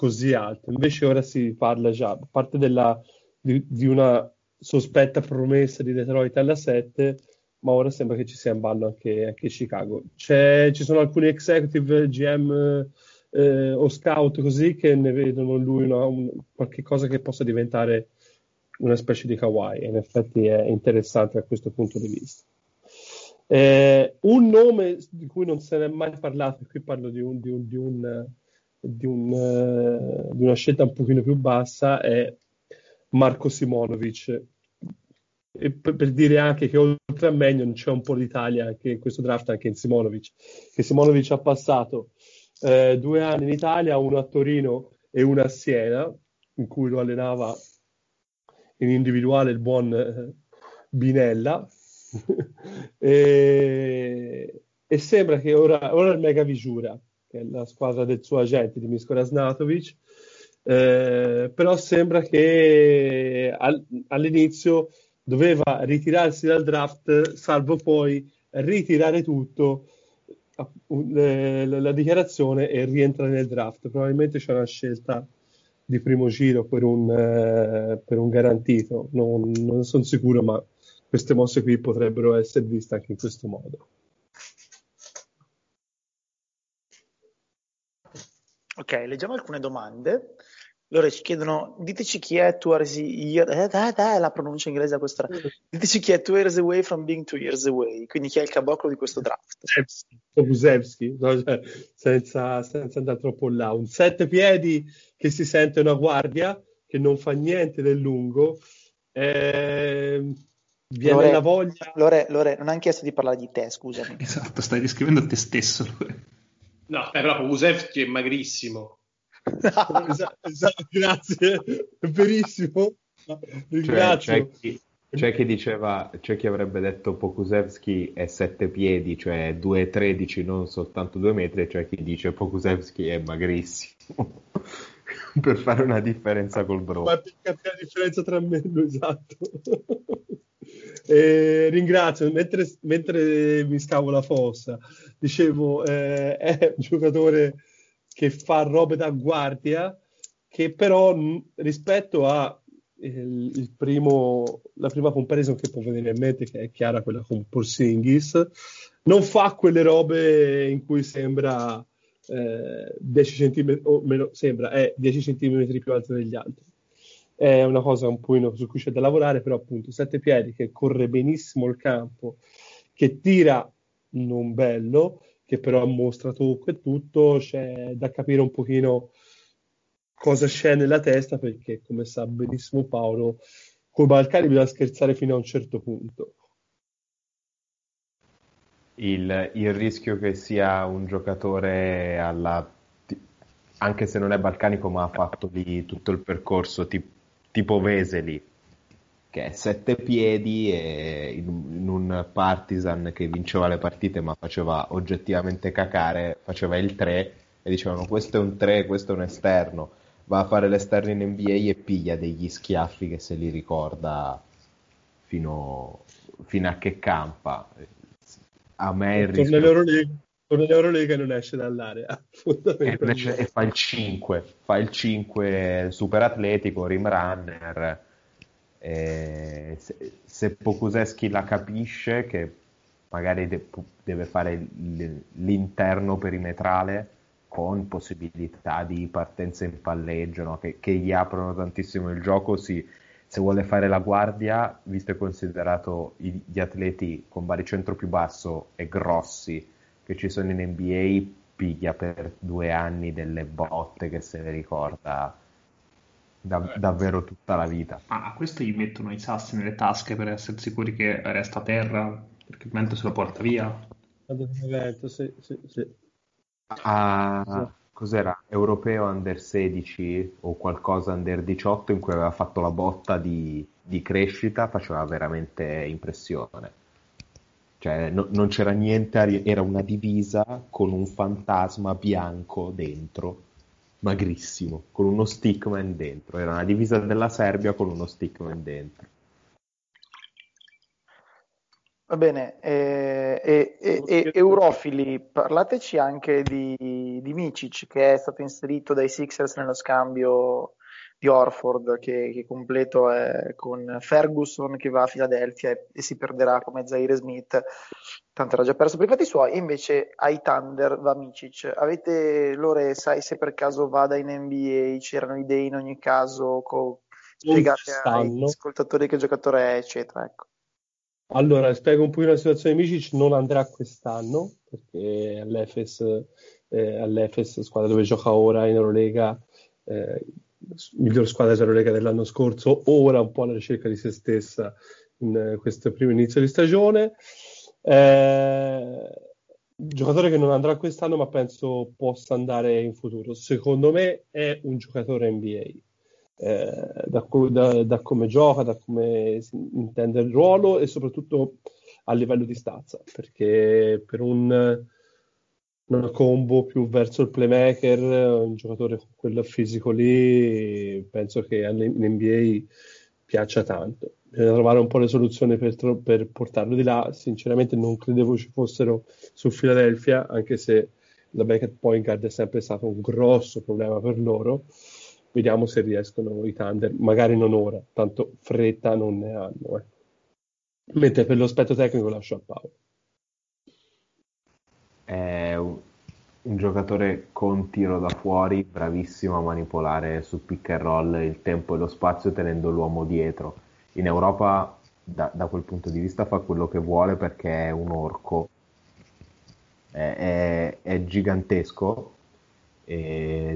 così alto. Invece ora si parla già a parte della, di, di, una sospetta promessa di Detroit alla 7 ma ora sembra che ci sia in ballo anche, anche Chicago C'è, ci sono alcuni executive GM eh, o scout così che ne vedono lui una, un, qualche cosa che possa diventare una specie di Kawhi. In effetti è interessante da questo punto di vista. Eh, un nome di cui non se ne è mai parlato, qui parlo di, un, di, un, di, un, di una scelta un pochino più bassa, è Marco Simonovic. E per, per, dire anche che oltre a Magnon c'è un po' d'Italia anche in questo draft, anche in Simonovic, che Simonovic ha passato eh, due anni in Italia, uno a Torino e uno a Siena, in cui lo allenava in individuale il buon eh, Binella. e, e, sembra che ora, ora il Mega Visura, che è la squadra del suo agente Dimisko Rasnatovic, eh, però sembra che al, all'inizio doveva ritirarsi dal draft, salvo poi ritirare tutto la, la dichiarazione e rientrare nel draft. Probabilmente c'è una scelta di primo giro per un, eh, per un garantito. Non, non sono sicuro, ma queste mosse qui potrebbero essere viste anche in questo modo. Ok, leggiamo alcune domande. Loro ci chiedono, diteci chi è two years, year, eh, dai, dai, la pronuncia inglese a questa. Diteci chi è two years away from being two years away, quindi chi è il caboclo di questo draft. Kusevski, no? cioè, senza, senza, andare troppo là. Un sette piedi che si sente una guardia, che non fa niente del lungo. Eh, viene Lore, la voglia... Lore, Lore, non hanno chiesto di parlare di te, scusami. Esatto, stai descrivendo te stesso. No, è proprio Kusevski è magrissimo esatto, esatto, grazie, è verissimo. Ringrazio. Cioè, c'è, chi, c'è, chi, diceva, c'è chi avrebbe detto Pokusevski è 7 piedi, cioè 2,13, non soltanto 2 metri, e c'è chi dice Pokusevski è magrissimo. per fare una differenza col bro. Ma per capire la differenza tra me e lui, esatto. eh, ringrazio, mentre, mentre, mi scavo la fossa, dicevo, eh, è un giocatore che fa robe da guardia, che però rispetto a il, il primo, la prima comparison che può venire in mente, che è chiara quella con Porzingis, non fa quelle robe in cui sembra eh, 10 cm, o meno, sembra, è 10 cm più alto degli altri. È una cosa un po' su cui c'è da lavorare, però appunto sette piedi che corre benissimo il campo, che tira non bello, che però mostra tocco e tutto, c'è da capire un pochino cosa c'è nella testa, perché come sa benissimo Paolo, con i Balcani bisogna scherzare fino a un certo punto. Il, il rischio che sia un giocatore alla anche se non è balcanico, ma ha fatto lì tutto il percorso tipo, tipo Veseli, che è sette piedi e in, un partisan che vinceva le partite ma faceva oggettivamente cacare, faceva il 3 e dicevano questo è un 3, questo è un esterno, va a fare l'esterno in NBA e piglia degli schiaffi che se li ricorda fino, fino a che campa. A me il rischio... Torna l'Eurolega e non esce dall'area. E, e fa il 5, fa il 5 super atletico, rim runner E se, se Pokuseschi la capisce che magari de- deve fare l'interno perimetrale con possibilità di partenza in palleggio no? che, che, gli aprono tantissimo il gioco, sì. se vuole fare la guardia, visto e considerato i- gli atleti con baricentro più basso e grossi che ci sono in NBA, piglia per due anni delle botte che se ne ricorda da- davvero tutta la vita. Ma a questo gli mettono i sassi nelle tasche per essere sicuri che resta a terra, perché il vento se lo porta via. Evento, sì, sì, sì. Ah, cos'era? Europeo under 16 o qualcosa under 18 in cui aveva fatto la botta di, di crescita, faceva veramente impressione. Cioè, no- non c'era niente, era una divisa con un fantasma bianco dentro, magrissimo, con uno stickman dentro. Era una divisa della Serbia con uno stickman dentro. Va bene, e, e- e- e- Eurofili, parlateci anche di, di Micic che è stato inserito dai Sixers nello scambio di Orford che, che completo è con Ferguson che va a Philadelphia e, e si perderà come Zaire Smith, tanto era già perso per i fatti suoi, e invece ai Thunder va Micic. Avete, Lore, sai se per caso vada in NBA, c'erano idee in ogni caso, co- spiegate stanno. ascoltatori che giocatore è, eccetera, ecco. Allora, spiego un po' la situazione di Micic, non andrà quest'anno perché all'Efes, eh, all'Efes, squadra dove gioca ora in Eurolega, eh, miglior squadra dell'Eurolega dell'anno scorso, ora un po' alla ricerca di se stessa in eh, questo primo inizio di stagione. Eh, giocatore che non andrà quest'anno, ma penso possa andare in futuro. Secondo me è un giocatore NBA. Eh, da, da- da come gioca, da come intende il ruolo e soprattutto a livello di stazza, perché per un, una combo più verso il playmaker, un giocatore con quel fisico lì, penso che all- in NBA piaccia tanto. Bisogna trovare un po' le soluzioni per, tro- per portarlo di là. Sinceramente non credevo ci fossero su Philadelphia, anche se la backup point guard è sempre stato un grosso problema per loro. Vediamo se riescono i Thunder, magari non ora, tanto fretta non ne hanno. eh. Mentre per l'aspetto tecnico lascio a Paolo. È un, giocatore con tiro da fuori, bravissimo a manipolare su pick and roll il tempo e lo spazio tenendo l'uomo dietro. In Europa, da, da quel punto di vista, fa quello che vuole perché è un orco. È, è- è gigantesco,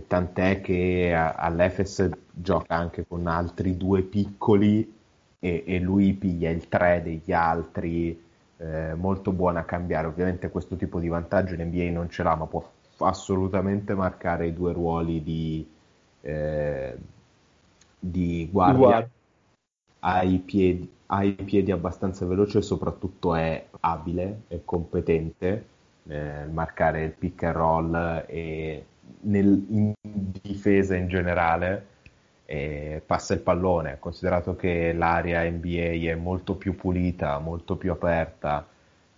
tant'è che a- all'Efes gioca anche con altri due piccoli e, e lui piglia il 3 degli altri, eh, molto buono a cambiare. Ovviamente questo tipo di vantaggio in NBA non ce l'ha, ma può assolutamente marcare i due ruoli di, eh, di guardia. Guardia. Ha i piedi, ha i piedi abbastanza veloci e soprattutto è abile e competente nel marcare il pick and roll e nel- in difesa in generale passa il pallone, considerato che l'area NBA è molto più pulita, molto più aperta,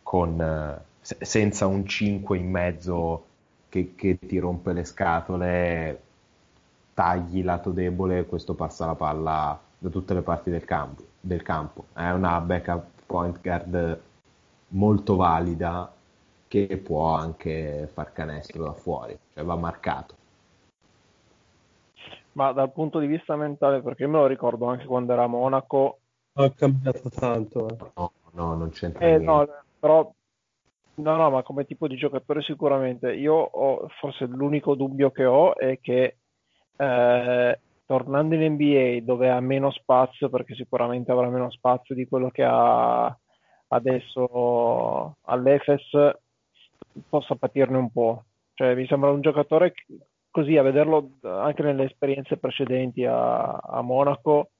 con, eh, se- senza un 5 in mezzo che, che ti rompe le scatole, tagli lato debole, questo passa la palla da tutte le parti del campo. Del campo. È una backup point guard molto valida che può anche far canestro da fuori, cioè va marcato. Ma dal punto di vista mentale, perché io me lo ricordo anche quando era a Monaco, Ha cambiato tanto. eh. No, no, non c'entra Eh, niente. no, però no, no, ma come tipo di giocatore sicuramente. Io ho, forse l'unico dubbio che ho è che eh, tornando in NBA dove ha meno spazio, perché sicuramente avrà meno spazio di quello che ha adesso all'Efes, possa patirne un po'. Cioè, mi sembra un giocatore che- così a vederlo anche nelle esperienze precedenti a, a Monaco,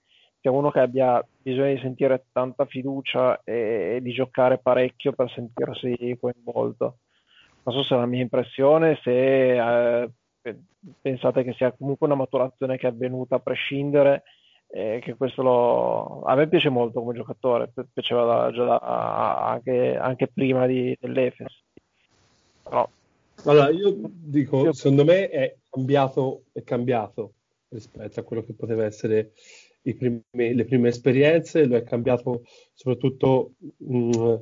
sia uno che abbia bisogno di sentire tanta fiducia e, e di giocare parecchio per sentirsi coinvolto. Non so se è la mia impressione, se eh, pe- pensate che sia comunque una maturazione che è avvenuta a prescindere, e che questo lo... a me piace molto come giocatore, pi- piaceva da- già da- anche, anche prima di, dell'Efes. Però Allora, io dico, secondo me è cambiato, è cambiato rispetto a quello che poteva essere primi, le prime esperienze, lo è cambiato soprattutto mh,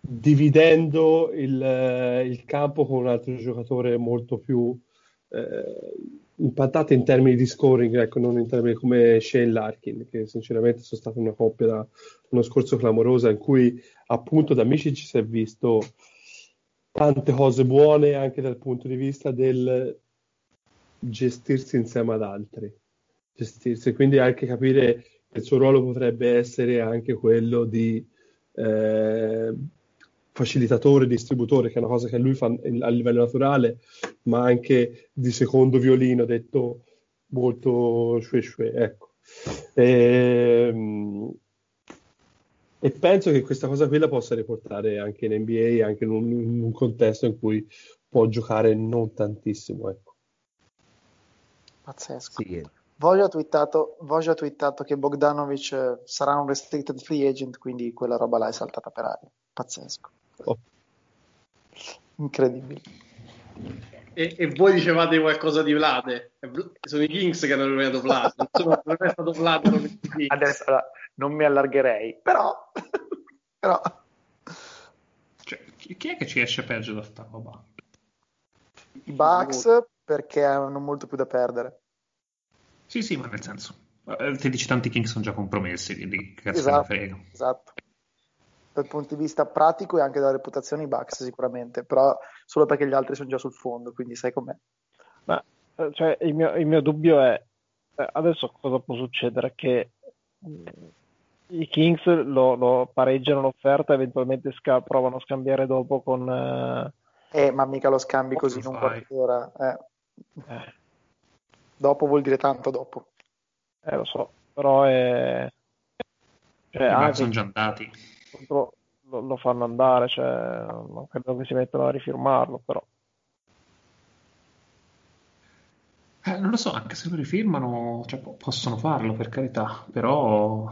dividendo il, il, campo con un altro giocatore molto più eh, impattato in termini di scoring, ecco, non in termini come Shane Larkin, che sinceramente sono stata una coppia da uno scorso clamorosa in cui appunto da amici ci si è visto tante cose buone anche dal punto di vista del gestirsi insieme ad altri, gestirsi, quindi anche capire che il suo ruolo potrebbe essere anche quello di eh, facilitatore, distributore, che è una cosa che lui fa a livello naturale, ma anche di secondo violino, detto molto shue shue, ecco. E, ehm, e penso che questa cosa qui la possa riportare anche in NBA, anche in un, in un contesto in cui può giocare non tantissimo. Ecco. Pazzesco. Sì. Voglio ha, twittato, Voglio ha twittato che Bogdanovic eh, sarà un restricted free agent, quindi quella roba là è saltata per aria. Pazzesco. Oh. Incredibile. E, e, voi dicevate qualcosa di Vlade? Sono i Kings che hanno rovinato Vlade, non è stato Vlade. Adesso non mi allargherei, però... però... Cioè, chi è che ci esce peggio da sta roba? I Bucks perché hanno molto più da perdere. Sì, sì, ma nel senso, eh, ti dici tanti Kings sono già compromessi, quindi cazzo esatto, frega. Esatto. Dal punto di vista pratico e anche dalla reputazione i Bucks sicuramente, però solo perché gli altri sono già sul fondo, quindi sai com'è. Ma eh, cioè, il, mio, il mio dubbio è eh, adesso cosa può succedere? Che i Kings lo, lo pareggiano l'offerta eventualmente sca- provano a scambiare dopo con... Eh... eh ma mica lo scambi così in un quarto d'ora. Eh. Eh. Dopo vuol dire tanto dopo. Eh, lo so, però è... Cioè, anche... sono già andati. Lo, lo, fanno andare, cioè, non credo che si mettano a rifirmarlo, però. Eh, non lo so, anche se lo rifirmano, cioè, possono farlo per carità, però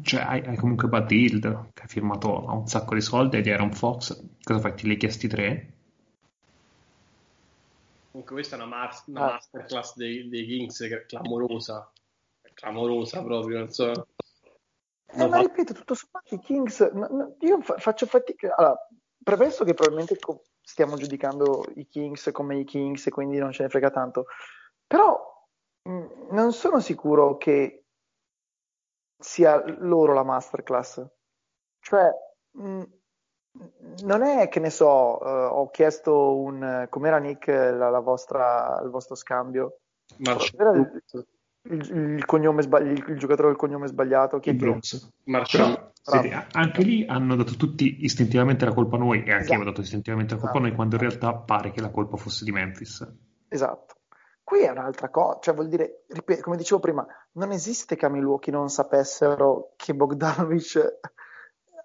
cioè, hai, hai, comunque Hill che ha firmato a un sacco di soldi di Aaron Fox. Cosa fai? Ti li chiesti tre? Comunque questa è una, mar- una ah. masterclass dei, dei Kings che è clamorosa. È clamorosa proprio, non so. Eh, ma ripeto, tutto sommato i Kings, no, no, io fa- faccio fatica. Allora, premesso che probabilmente co- stiamo giudicando i Kings come i Kings e quindi non ce ne frega tanto, però mh, mm, non sono sicuro che sia loro la masterclass. Cioè, mh, mm, non è che ne so, uh, ho chiesto un com'era Nick la, la vostra, il vostro scambio. Il, il, il, cognome sbagli- il, il, giocatore del cognome sbagliato. Chi è Marciano. Sì, anche lì hanno dato tutti istintivamente la colpa a noi e anche esatto. io ho dato istintivamente la colpa esatto. a noi quando in realtà pare che la colpa fosse di Memphis. Esatto. Qui è un'altra cosa, cioè vuol dire, ripeto, come dicevo prima, non esiste che a Milwaukee non sapessero che Bogdanovic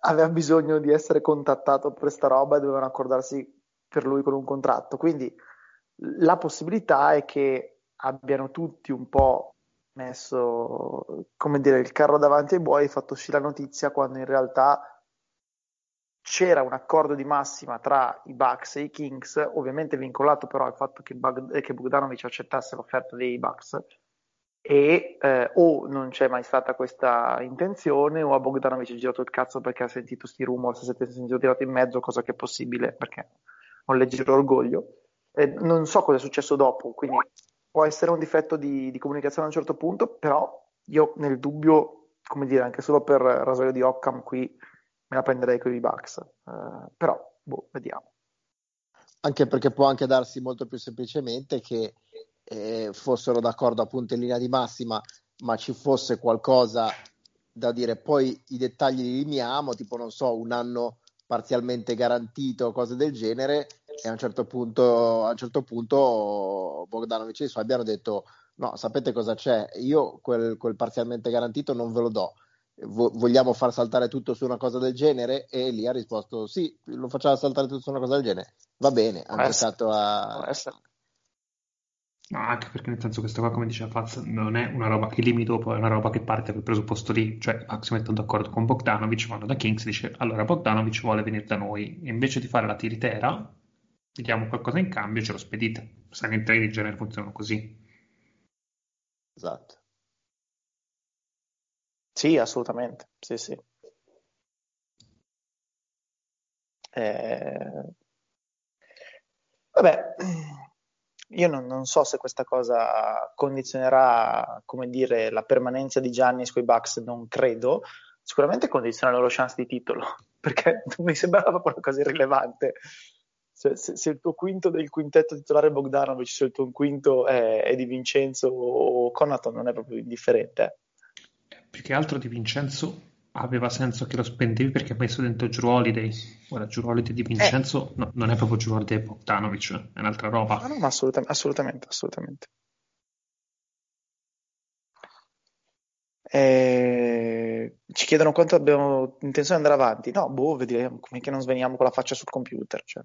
aveva bisogno di essere contattato per questa roba e dovevano accordarsi per lui con un contratto. Quindi la possibilità è che abbiano tutti un po' messo, come dire, il carro davanti ai buoi e fatto uscire la notizia quando in realtà c'era un accordo di massima tra i Bucks e i Kings, ovviamente vincolato però al fatto che, Bog- che Bogdanovic accettasse l'offerta dei Bucks e eh, o non c'è mai stata questa intenzione o a Bogdanovic è girato il cazzo perché ha sentito sti rumor, si è sentito tirato in mezzo, cosa che è possibile perché ho leggero orgoglio. E non so cosa è successo dopo, quindi può essere un difetto di, di, comunicazione a un certo punto, però io nel dubbio, come dire, anche solo per rasoio di Occam qui me la prenderei con i Bucks, uh, però boh, vediamo. Anche perché può anche darsi molto più semplicemente che eh, fossero d'accordo appunto in linea di massima, ma ci fosse qualcosa da dire, poi i dettagli li limitiamo, tipo non so, un anno parzialmente garantito, cose del genere, e a un certo punto, a un certo punto Bogdanovic e i suoi abbiano detto no, sapete cosa c'è? Io quel, quel parzialmente garantito non ve lo do. Vogliamo far saltare tutto su una cosa del genere? E lì ha risposto sì, lo facciamo saltare tutto su una cosa del genere. Va bene, ha pensato a, No, anche perché nel senso questa qua, come diceva Faz, non è una roba che limita dopo, è una roba che parte dal presupposto lì, cioè si mettono d'accordo con Bogdanovic, vanno da Kings, dice allora Bogdanovic vuole venire da noi, e invece di fare la tiritera, gli diamo qualcosa in cambio e ce lo spedite. Sai che in trade in genere funzionano così. Esatto. Sì, assolutamente. Sì, sì. Eh... Vabbè, io non, non, so se questa cosa condizionerà, come dire, la permanenza di Giannis coi Bucks, non credo. Sicuramente condiziona la loro chance di titolo, perché mi sembrava proprio una cosa irrilevante. Se, se, se, il tuo quinto del quintetto titolare è Bogdanovic, se il tuo quinto è, è Di Vincenzo o Conaton, non è proprio indifferente. Più che altro Di Vincenzo aveva senso che lo spendevi perché ha messo dentro Drew Holiday. Ora, Drew Holiday di Vincenzo eh. no, non è proprio Drew Holiday Bogdanovic, è un'altra roba. No, no, ma assolutamente, assolutamente, assolutamente. Eh, ci chiedono quanto abbiamo intenzione di andare avanti. No, boh, vediamo come che non sveniamo con la faccia sul computer. Cioè,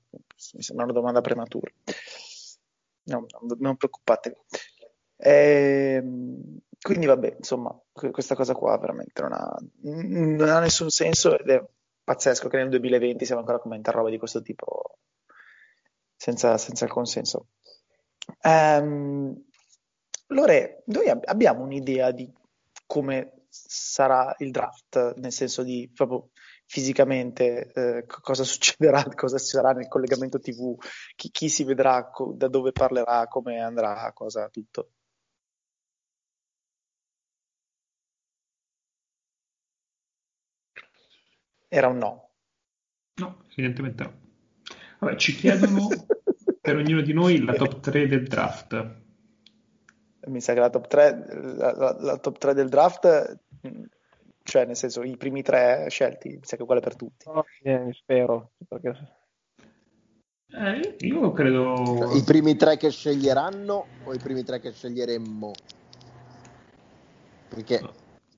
mi sembra una domanda prematura. No, non, non preoccupatevi. Eh, quindi vabbè, insomma, questa cosa qua veramente non ha, non ha, nessun senso ed è pazzesco che nel 2020 siamo ancora a commentare roba di questo tipo senza, senza consenso. Um, Lore, noi ab- abbiamo un'idea di come sarà il draft, nel senso di proprio fisicamente eh, cosa succederà, cosa ci sarà nel collegamento TV, chi, chi si vedrà, co- da dove parlerà, come andrà, cosa, tutto. Era un no. No, evidentemente no. Vabbè, ci chiedono per ognuno di noi la top 3 del draft. Mi sa che la top 3, la, la, la top 3 del draft, cioè nel senso i primi tre scelti, mi sa che è uguale per tutti. Oh, eh, spero. Perché... Eh, io credo... I primi tre che sceglieranno o i primi tre che sceglieremmo? Perché...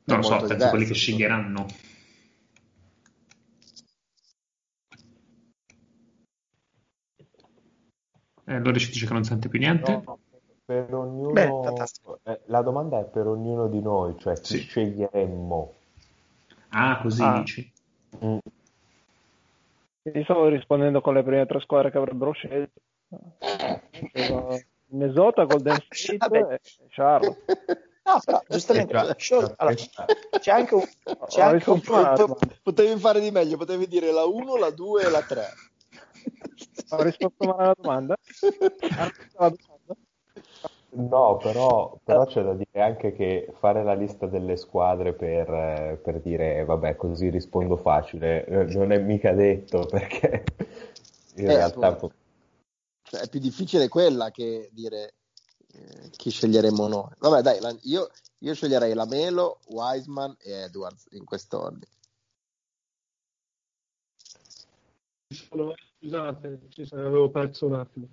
Non lo so, penso diverso, quelli che sceglieranno. Eh, allora ci dice che non sente più niente. No, per ognuno... Beh, eh, la domanda è per ognuno di noi, cioè chi sì. sceglieremmo. Ah, così ah. dici. Mm. Io stavo rispondendo con le prime tre squadre che avrebbero scelto. Minnesota, Golden State e Charlotte. No, però giustamente allora, c'è anche un, c'è anche un potevi fare di meglio, potevi dire la 1, la 2 e la 3. Ho risposto male alla domanda? No, però, però, c'è da dire anche che fare la lista delle squadre per, per dire vabbè così rispondo facile eh, non è mica detto perché in eh, realtà... Cioè, è più difficile quella che dire eh, chi sceglieremo noi. Vabbè dai, la, io, io sceglierei la Melo, Wiseman e Edwards in quest'ordine. Scusate, avevo perso un attimo,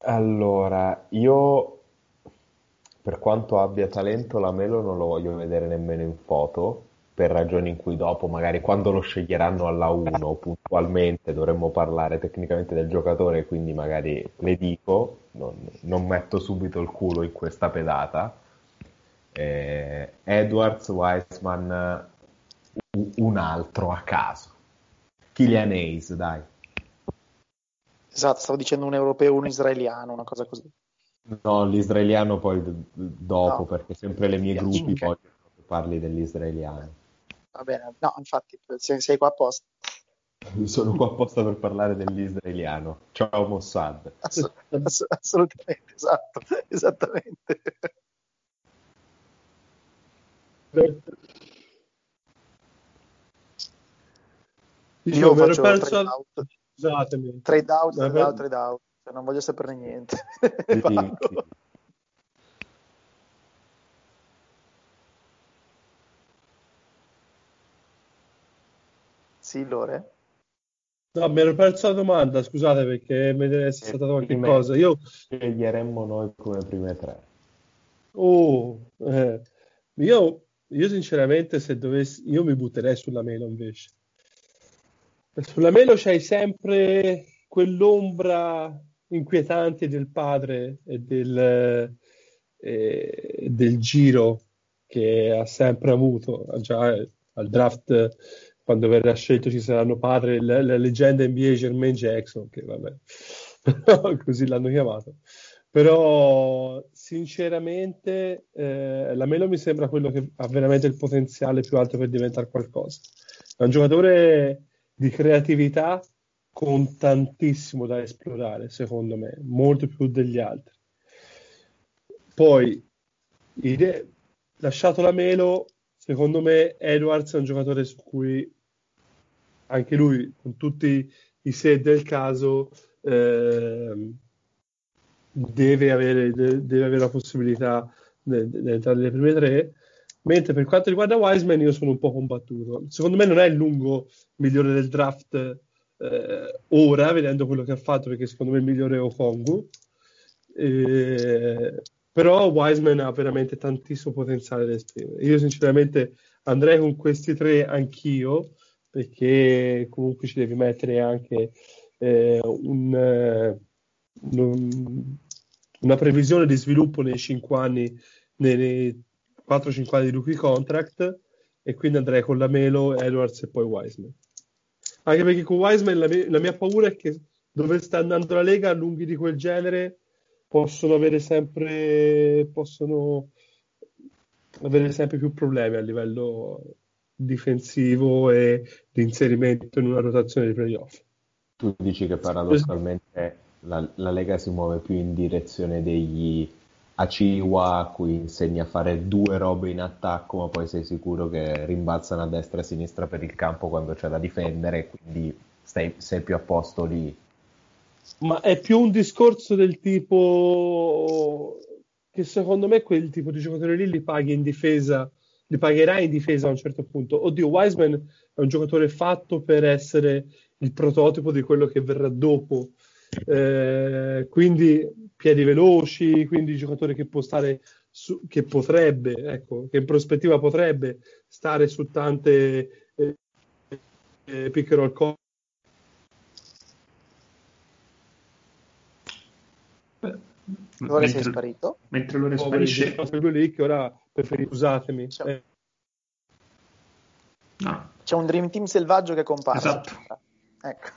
Allora, io per quanto abbia talento, la Melo non lo voglio vedere nemmeno in foto, per ragioni in cui dopo, magari quando lo sceglieranno alla 1 puntualmente, dovremmo parlare tecnicamente del giocatore, quindi magari le dico, non, non metto subito il culo in questa pedata. Eh, Edwards, Wiseman, un altro a caso. Killian Hayes, dai. Esatto, stavo dicendo un europeo, un israeliano, una cosa così. No, l'israeliano poi dopo, no. perché sempre le mie gruppi poi parli dell'israeliano. Va bene, no, infatti, sei qua apposta. Sono qua apposta per parlare dell'israeliano. Ciao Mossad. Ass- ass- assolutamente, esatto, esattamente. Io faccio perso... trade out. Scusatemi. Trade out, trade per... out, trade out. Cioè, non voglio saperne niente. Sì, Lore? No, mi ero perso la domanda, scusate perché mi è stata qualche cosa. Io sceglieremmo noi come prime tre. Oh, eh. io, io sinceramente se dovessi, io mi butterei sulla mela invece. Sulla Melo c'hai sempre quell'ombra inquietante del padre e del, eh, del giro che ha sempre avuto. Già al draft, quando verrà scelto, ci saranno padre, la, la leggenda NBA Jermaine Jackson, che vabbè, così l'hanno chiamato. Però sinceramente eh, la Melo mi sembra quello che ha veramente il potenziale più alto per diventare qualcosa. È un giocatore di creatività con tantissimo da esplorare, secondo me, molto più degli altri. Poi, ide- lasciato la Melo, secondo me Edwards è un giocatore su cui anche lui, con tutti i set del caso, eh, deve, avere, deve, avere, la possibilità di entrare nelle prime tre. Mentre per quanto riguarda Wiseman, io sono un po' combattuto. Secondo me non è il lungo migliore del draft eh, ora, vedendo quello che ha fatto, perché secondo me il migliore è Okongu. Eh, però Wiseman ha veramente tantissimo potenziale da esprimere. Io sinceramente andrei con questi tre anch'io, perché comunque ci devi mettere anche eh, un, eh, un, una previsione di sviluppo nei 5 anni, nei, nei 4-5 anni di rookie contract, e quindi andrei con la Melo, Edwards e poi Wiseman. Anche perché con Wiseman la mia, la mia paura è che dove sta andando la Lega, lunghi di quel genere possono avere sempre possono avere sempre più problemi a livello difensivo e di inserimento in una rotazione di playoff. Tu dici che paradossalmente la, la Lega si muove più in direzione degli Aciwa cui insegni a fare due robe in attacco, ma poi sei sicuro che rimbalzano a destra e a sinistra per il campo quando c'è da difendere, quindi stai, sei più a posto lì ma è più un discorso del tipo che secondo me quel tipo di giocatori lì li paghi in difesa, li pagherai in difesa a un certo punto. Oddio, Wiseman è un giocatore fatto per essere il prototipo di quello che verrà dopo. Eh, quindi piedi veloci, quindi giocatore che può stare su, che potrebbe, ecco, che in prospettiva potrebbe stare su tante eh, eh, pick and roll Ora mentre, sei sparito. Mentre Lore sparisce... Quello lì che ora preferisco, usatemi. Eh. No. C'è un Dream Team selvaggio che compare. Esatto. Ecco.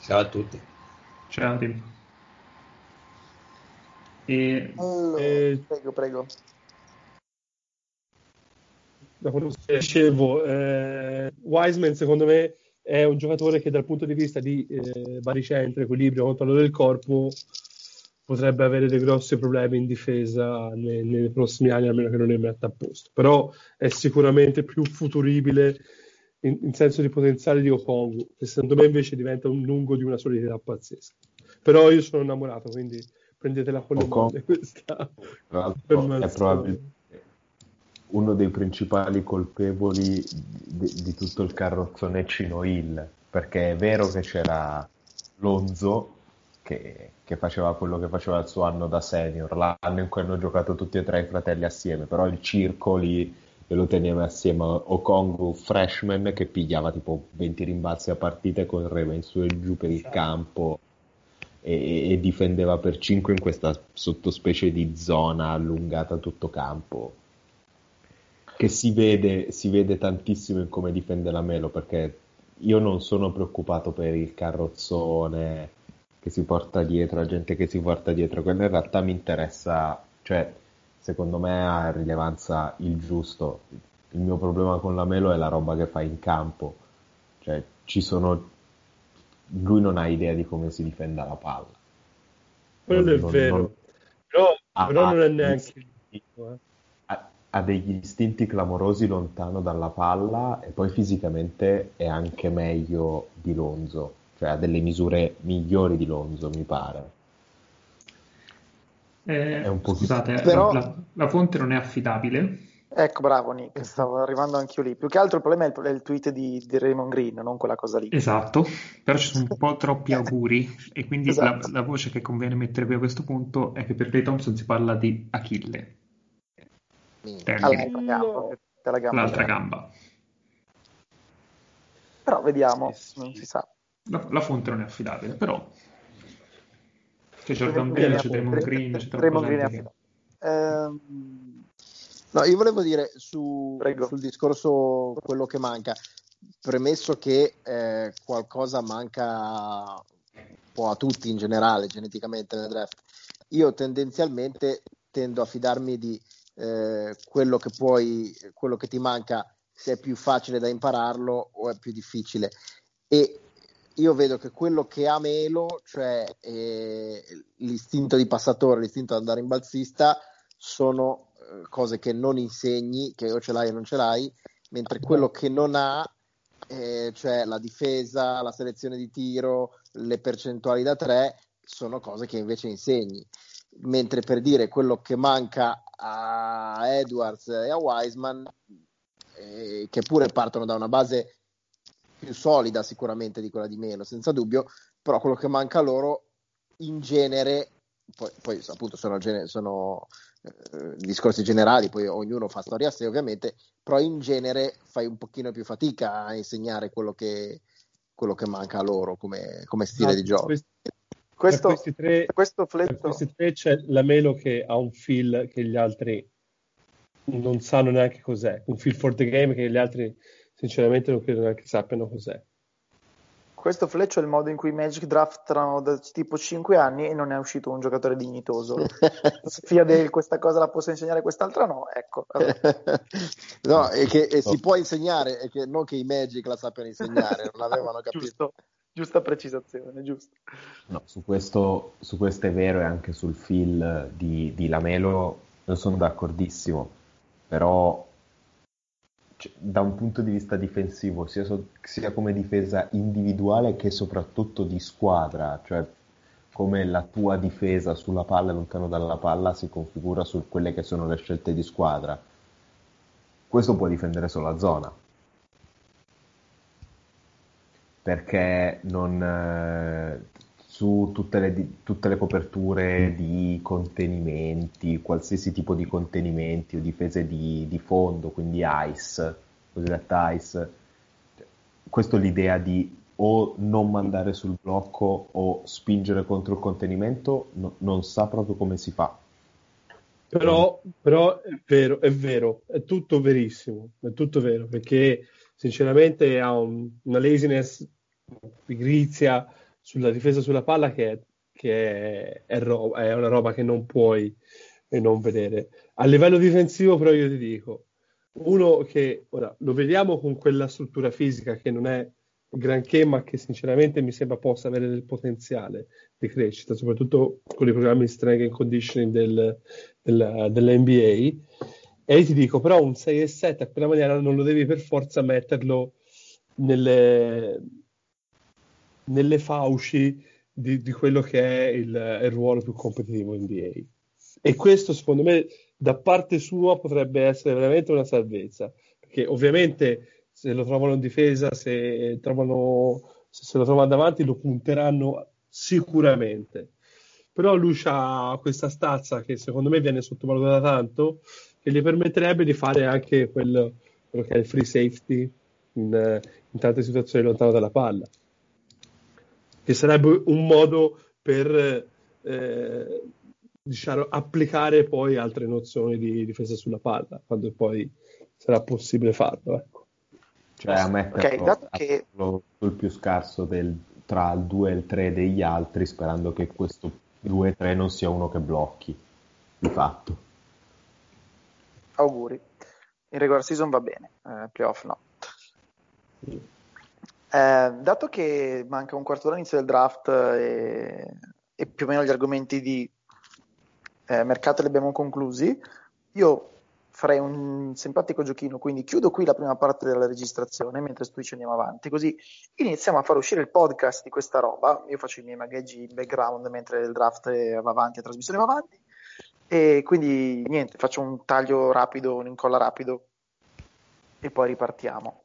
Ciao a tutti. Ciao Tim. E... Allora, eh, prego, prego. Da quello che dicevo, eh, Wiseman secondo me è un giocatore che dal punto di vista di eh, baricentro, equilibrio, controllo del corpo potrebbe avere dei grossi problemi in difesa nei, nei prossimi anni, a meno che non li metta a posto. Però è sicuramente più futuribile in, in senso di potenziale di Okongu, che secondo me invece diventa un lungo di una solidità pazzesca. Però io sono innamorato, quindi prendetela con le mani questa. è probabilmente uno dei principali colpevoli di, di tutto il carrozzone Cino Hill, perché è vero che c'era Lonzo che, che, faceva quello che faceva il suo anno da senior, l'anno in cui hanno giocato tutti e tre i fratelli assieme, però il circo lì lo teneva assieme. A Okongu freshman che pigliava tipo 20 rimbalzi a partita e correva in su e giù per il campo e, e difendeva per 5 in questa sottospecie di zona allungata tutto campo che si vede, si vede tantissimo in come difende la Melo perché io non sono preoccupato per il carrozzone che si porta dietro, la gente che si porta dietro, quello in realtà mi interessa, cioè secondo me ha rilevanza il giusto. Il mio problema con la Melo è la roba che fa in campo, cioè ci sono lui non ha idea di come si difenda la palla. Quello non, è vero, non... però, ah, però non è neanche eh. ha, ha degli istinti clamorosi lontano dalla palla e poi fisicamente è anche meglio di Lonzo cioè ha delle misure migliori di Lonzo, mi pare. Eh, scusate, Però... la, la, fonte non è affidabile. Ecco, bravo Nick, stavo arrivando anch'io lì. Più che altro il problema è il, è il tweet di, di, Raymond Green, non quella cosa lì. Esatto, però ci sono un po' troppi auguri e quindi esatto. la, la, voce che conviene mettere qui a questo punto è che per Clay Thompson si parla di Achille. All'altra gamba. gamba. L'altra gamba. Però vediamo, non si sa. La, la, fonte non è affidabile, però c'è Jordan Bell, c'è Draymond Green, c'è Draymond Green che... ehm... No, io volevo dire su, sul discorso quello che manca, premesso che eh, qualcosa manca po' a tutti in generale geneticamente nel draft. Io tendenzialmente tendo a fidarmi di eh, quello che puoi, quello che ti manca, se è più facile da impararlo o è più difficile. E io vedo che quello che ha Melo, cioè eh, l'istinto di passatore, l'istinto di andare in balzista, sono cose che non insegni, che o ce l'hai o non ce l'hai, mentre quello che non ha, eh, cioè la difesa, la selezione di tiro, le percentuali da tre, sono cose che invece insegni. Mentre per dire quello che manca a Edwards e a Wiseman, eh, che pure partono da una base più solida sicuramente di quella di Melo, senza dubbio, però quello che manca loro in genere, poi, poi appunto sono, sono eh, discorsi generali, poi ognuno fa storia a sé ovviamente, però in genere fai un pochino più fatica a insegnare quello che, quello che manca a loro come, come stile Ah, di gioco. questi- Questo, questi tre, questo fletto, questi tre c'è la Melo che ha un feel che gli altri non sanno neanche cos'è, un feel for the game che gli altri sinceramente non credo neanche sappiano cos'è. Questo fleccio è il modo in cui i Magic draftano da tipo 5 anni e non è uscito un giocatore dignitoso. Sofia Dale questa cosa la posso insegnare, quest'altra no. Ecco, no, e che e si può insegnare, e che non che i Magic la sappiano insegnare, non avevano capito. giusto, giusta precisazione, giusto. No, su questo, su questo è vero e anche sul feel di, di Lamelo non sono d'accordissimo, però cioè, da un punto di vista difensivo, sia, so- sia come difesa individuale che soprattutto di squadra, cioè come la tua difesa sulla palla e lontano dalla palla si configura su quelle che sono le scelte di squadra. Questo può difendere solo la zona perché non, eh, su tutte le, di- tutte le coperture di contenimenti, qualsiasi tipo di contenimenti o difese di, di fondo, quindi ICE, cosiddetta ICE, cioè, questa è l'idea di o non mandare sul blocco o spingere contro il contenimento, no- non sa proprio come si fa. Però, però è vero, è vero, è tutto verissimo, è tutto vero, perché sinceramente ha un- una laziness, pigrizia sulla difesa sulla palla che, è, che è, è ro- è una roba che non puoi eh, non vedere. A livello difensivo però io ti dico, uno che ora lo vediamo con quella struttura fisica che non è granché, ma che sinceramente mi sembra possa avere del potenziale di crescita, soprattutto con i programmi di strength and conditioning del, del, dell'NBA. E io ti dico, però un 6 e 7 a quella maniera non lo devi per forza metterlo nelle, nelle fauci di, di quello che è il, il ruolo più competitivo NBA. E questo, secondo me, da parte sua potrebbe essere veramente una salvezza, perché ovviamente se lo trovano in difesa, se, trovano, se lo trovano davanti, lo punteranno sicuramente. Però lui ha questa stazza che secondo me viene sottovalutata tanto, che gli permetterebbe di fare anche quel, quello che è il free safety in, in tante situazioni lontano dalla palla. Che sarebbe un modo per eh, diciamo, applicare poi altre nozioni di difesa sulla palla, quando poi sarà possibile farlo. Ecco. Cioè a metterlo, Ok, dato che- sul più scarso del- tra il 2 e il 3 degli altri, sperando che questo 2-3 non sia uno che blocchi, di fatto. Auguri. In regular season va bene, eh, playoff no. Eh, dato che manca un quarto all'inizio del draft e, e più o meno gli argomenti di eh, mercato li abbiamo conclusi, io farei un simpatico giochino, quindi chiudo qui la prima parte della registrazione mentre tu ci andiamo avanti, così iniziamo a far uscire il podcast di questa roba, io faccio i miei magheggi in background mentre il draft va avanti, la trasmissione va avanti, e quindi niente, faccio un taglio rapido, un incolla rapido. E poi ripartiamo.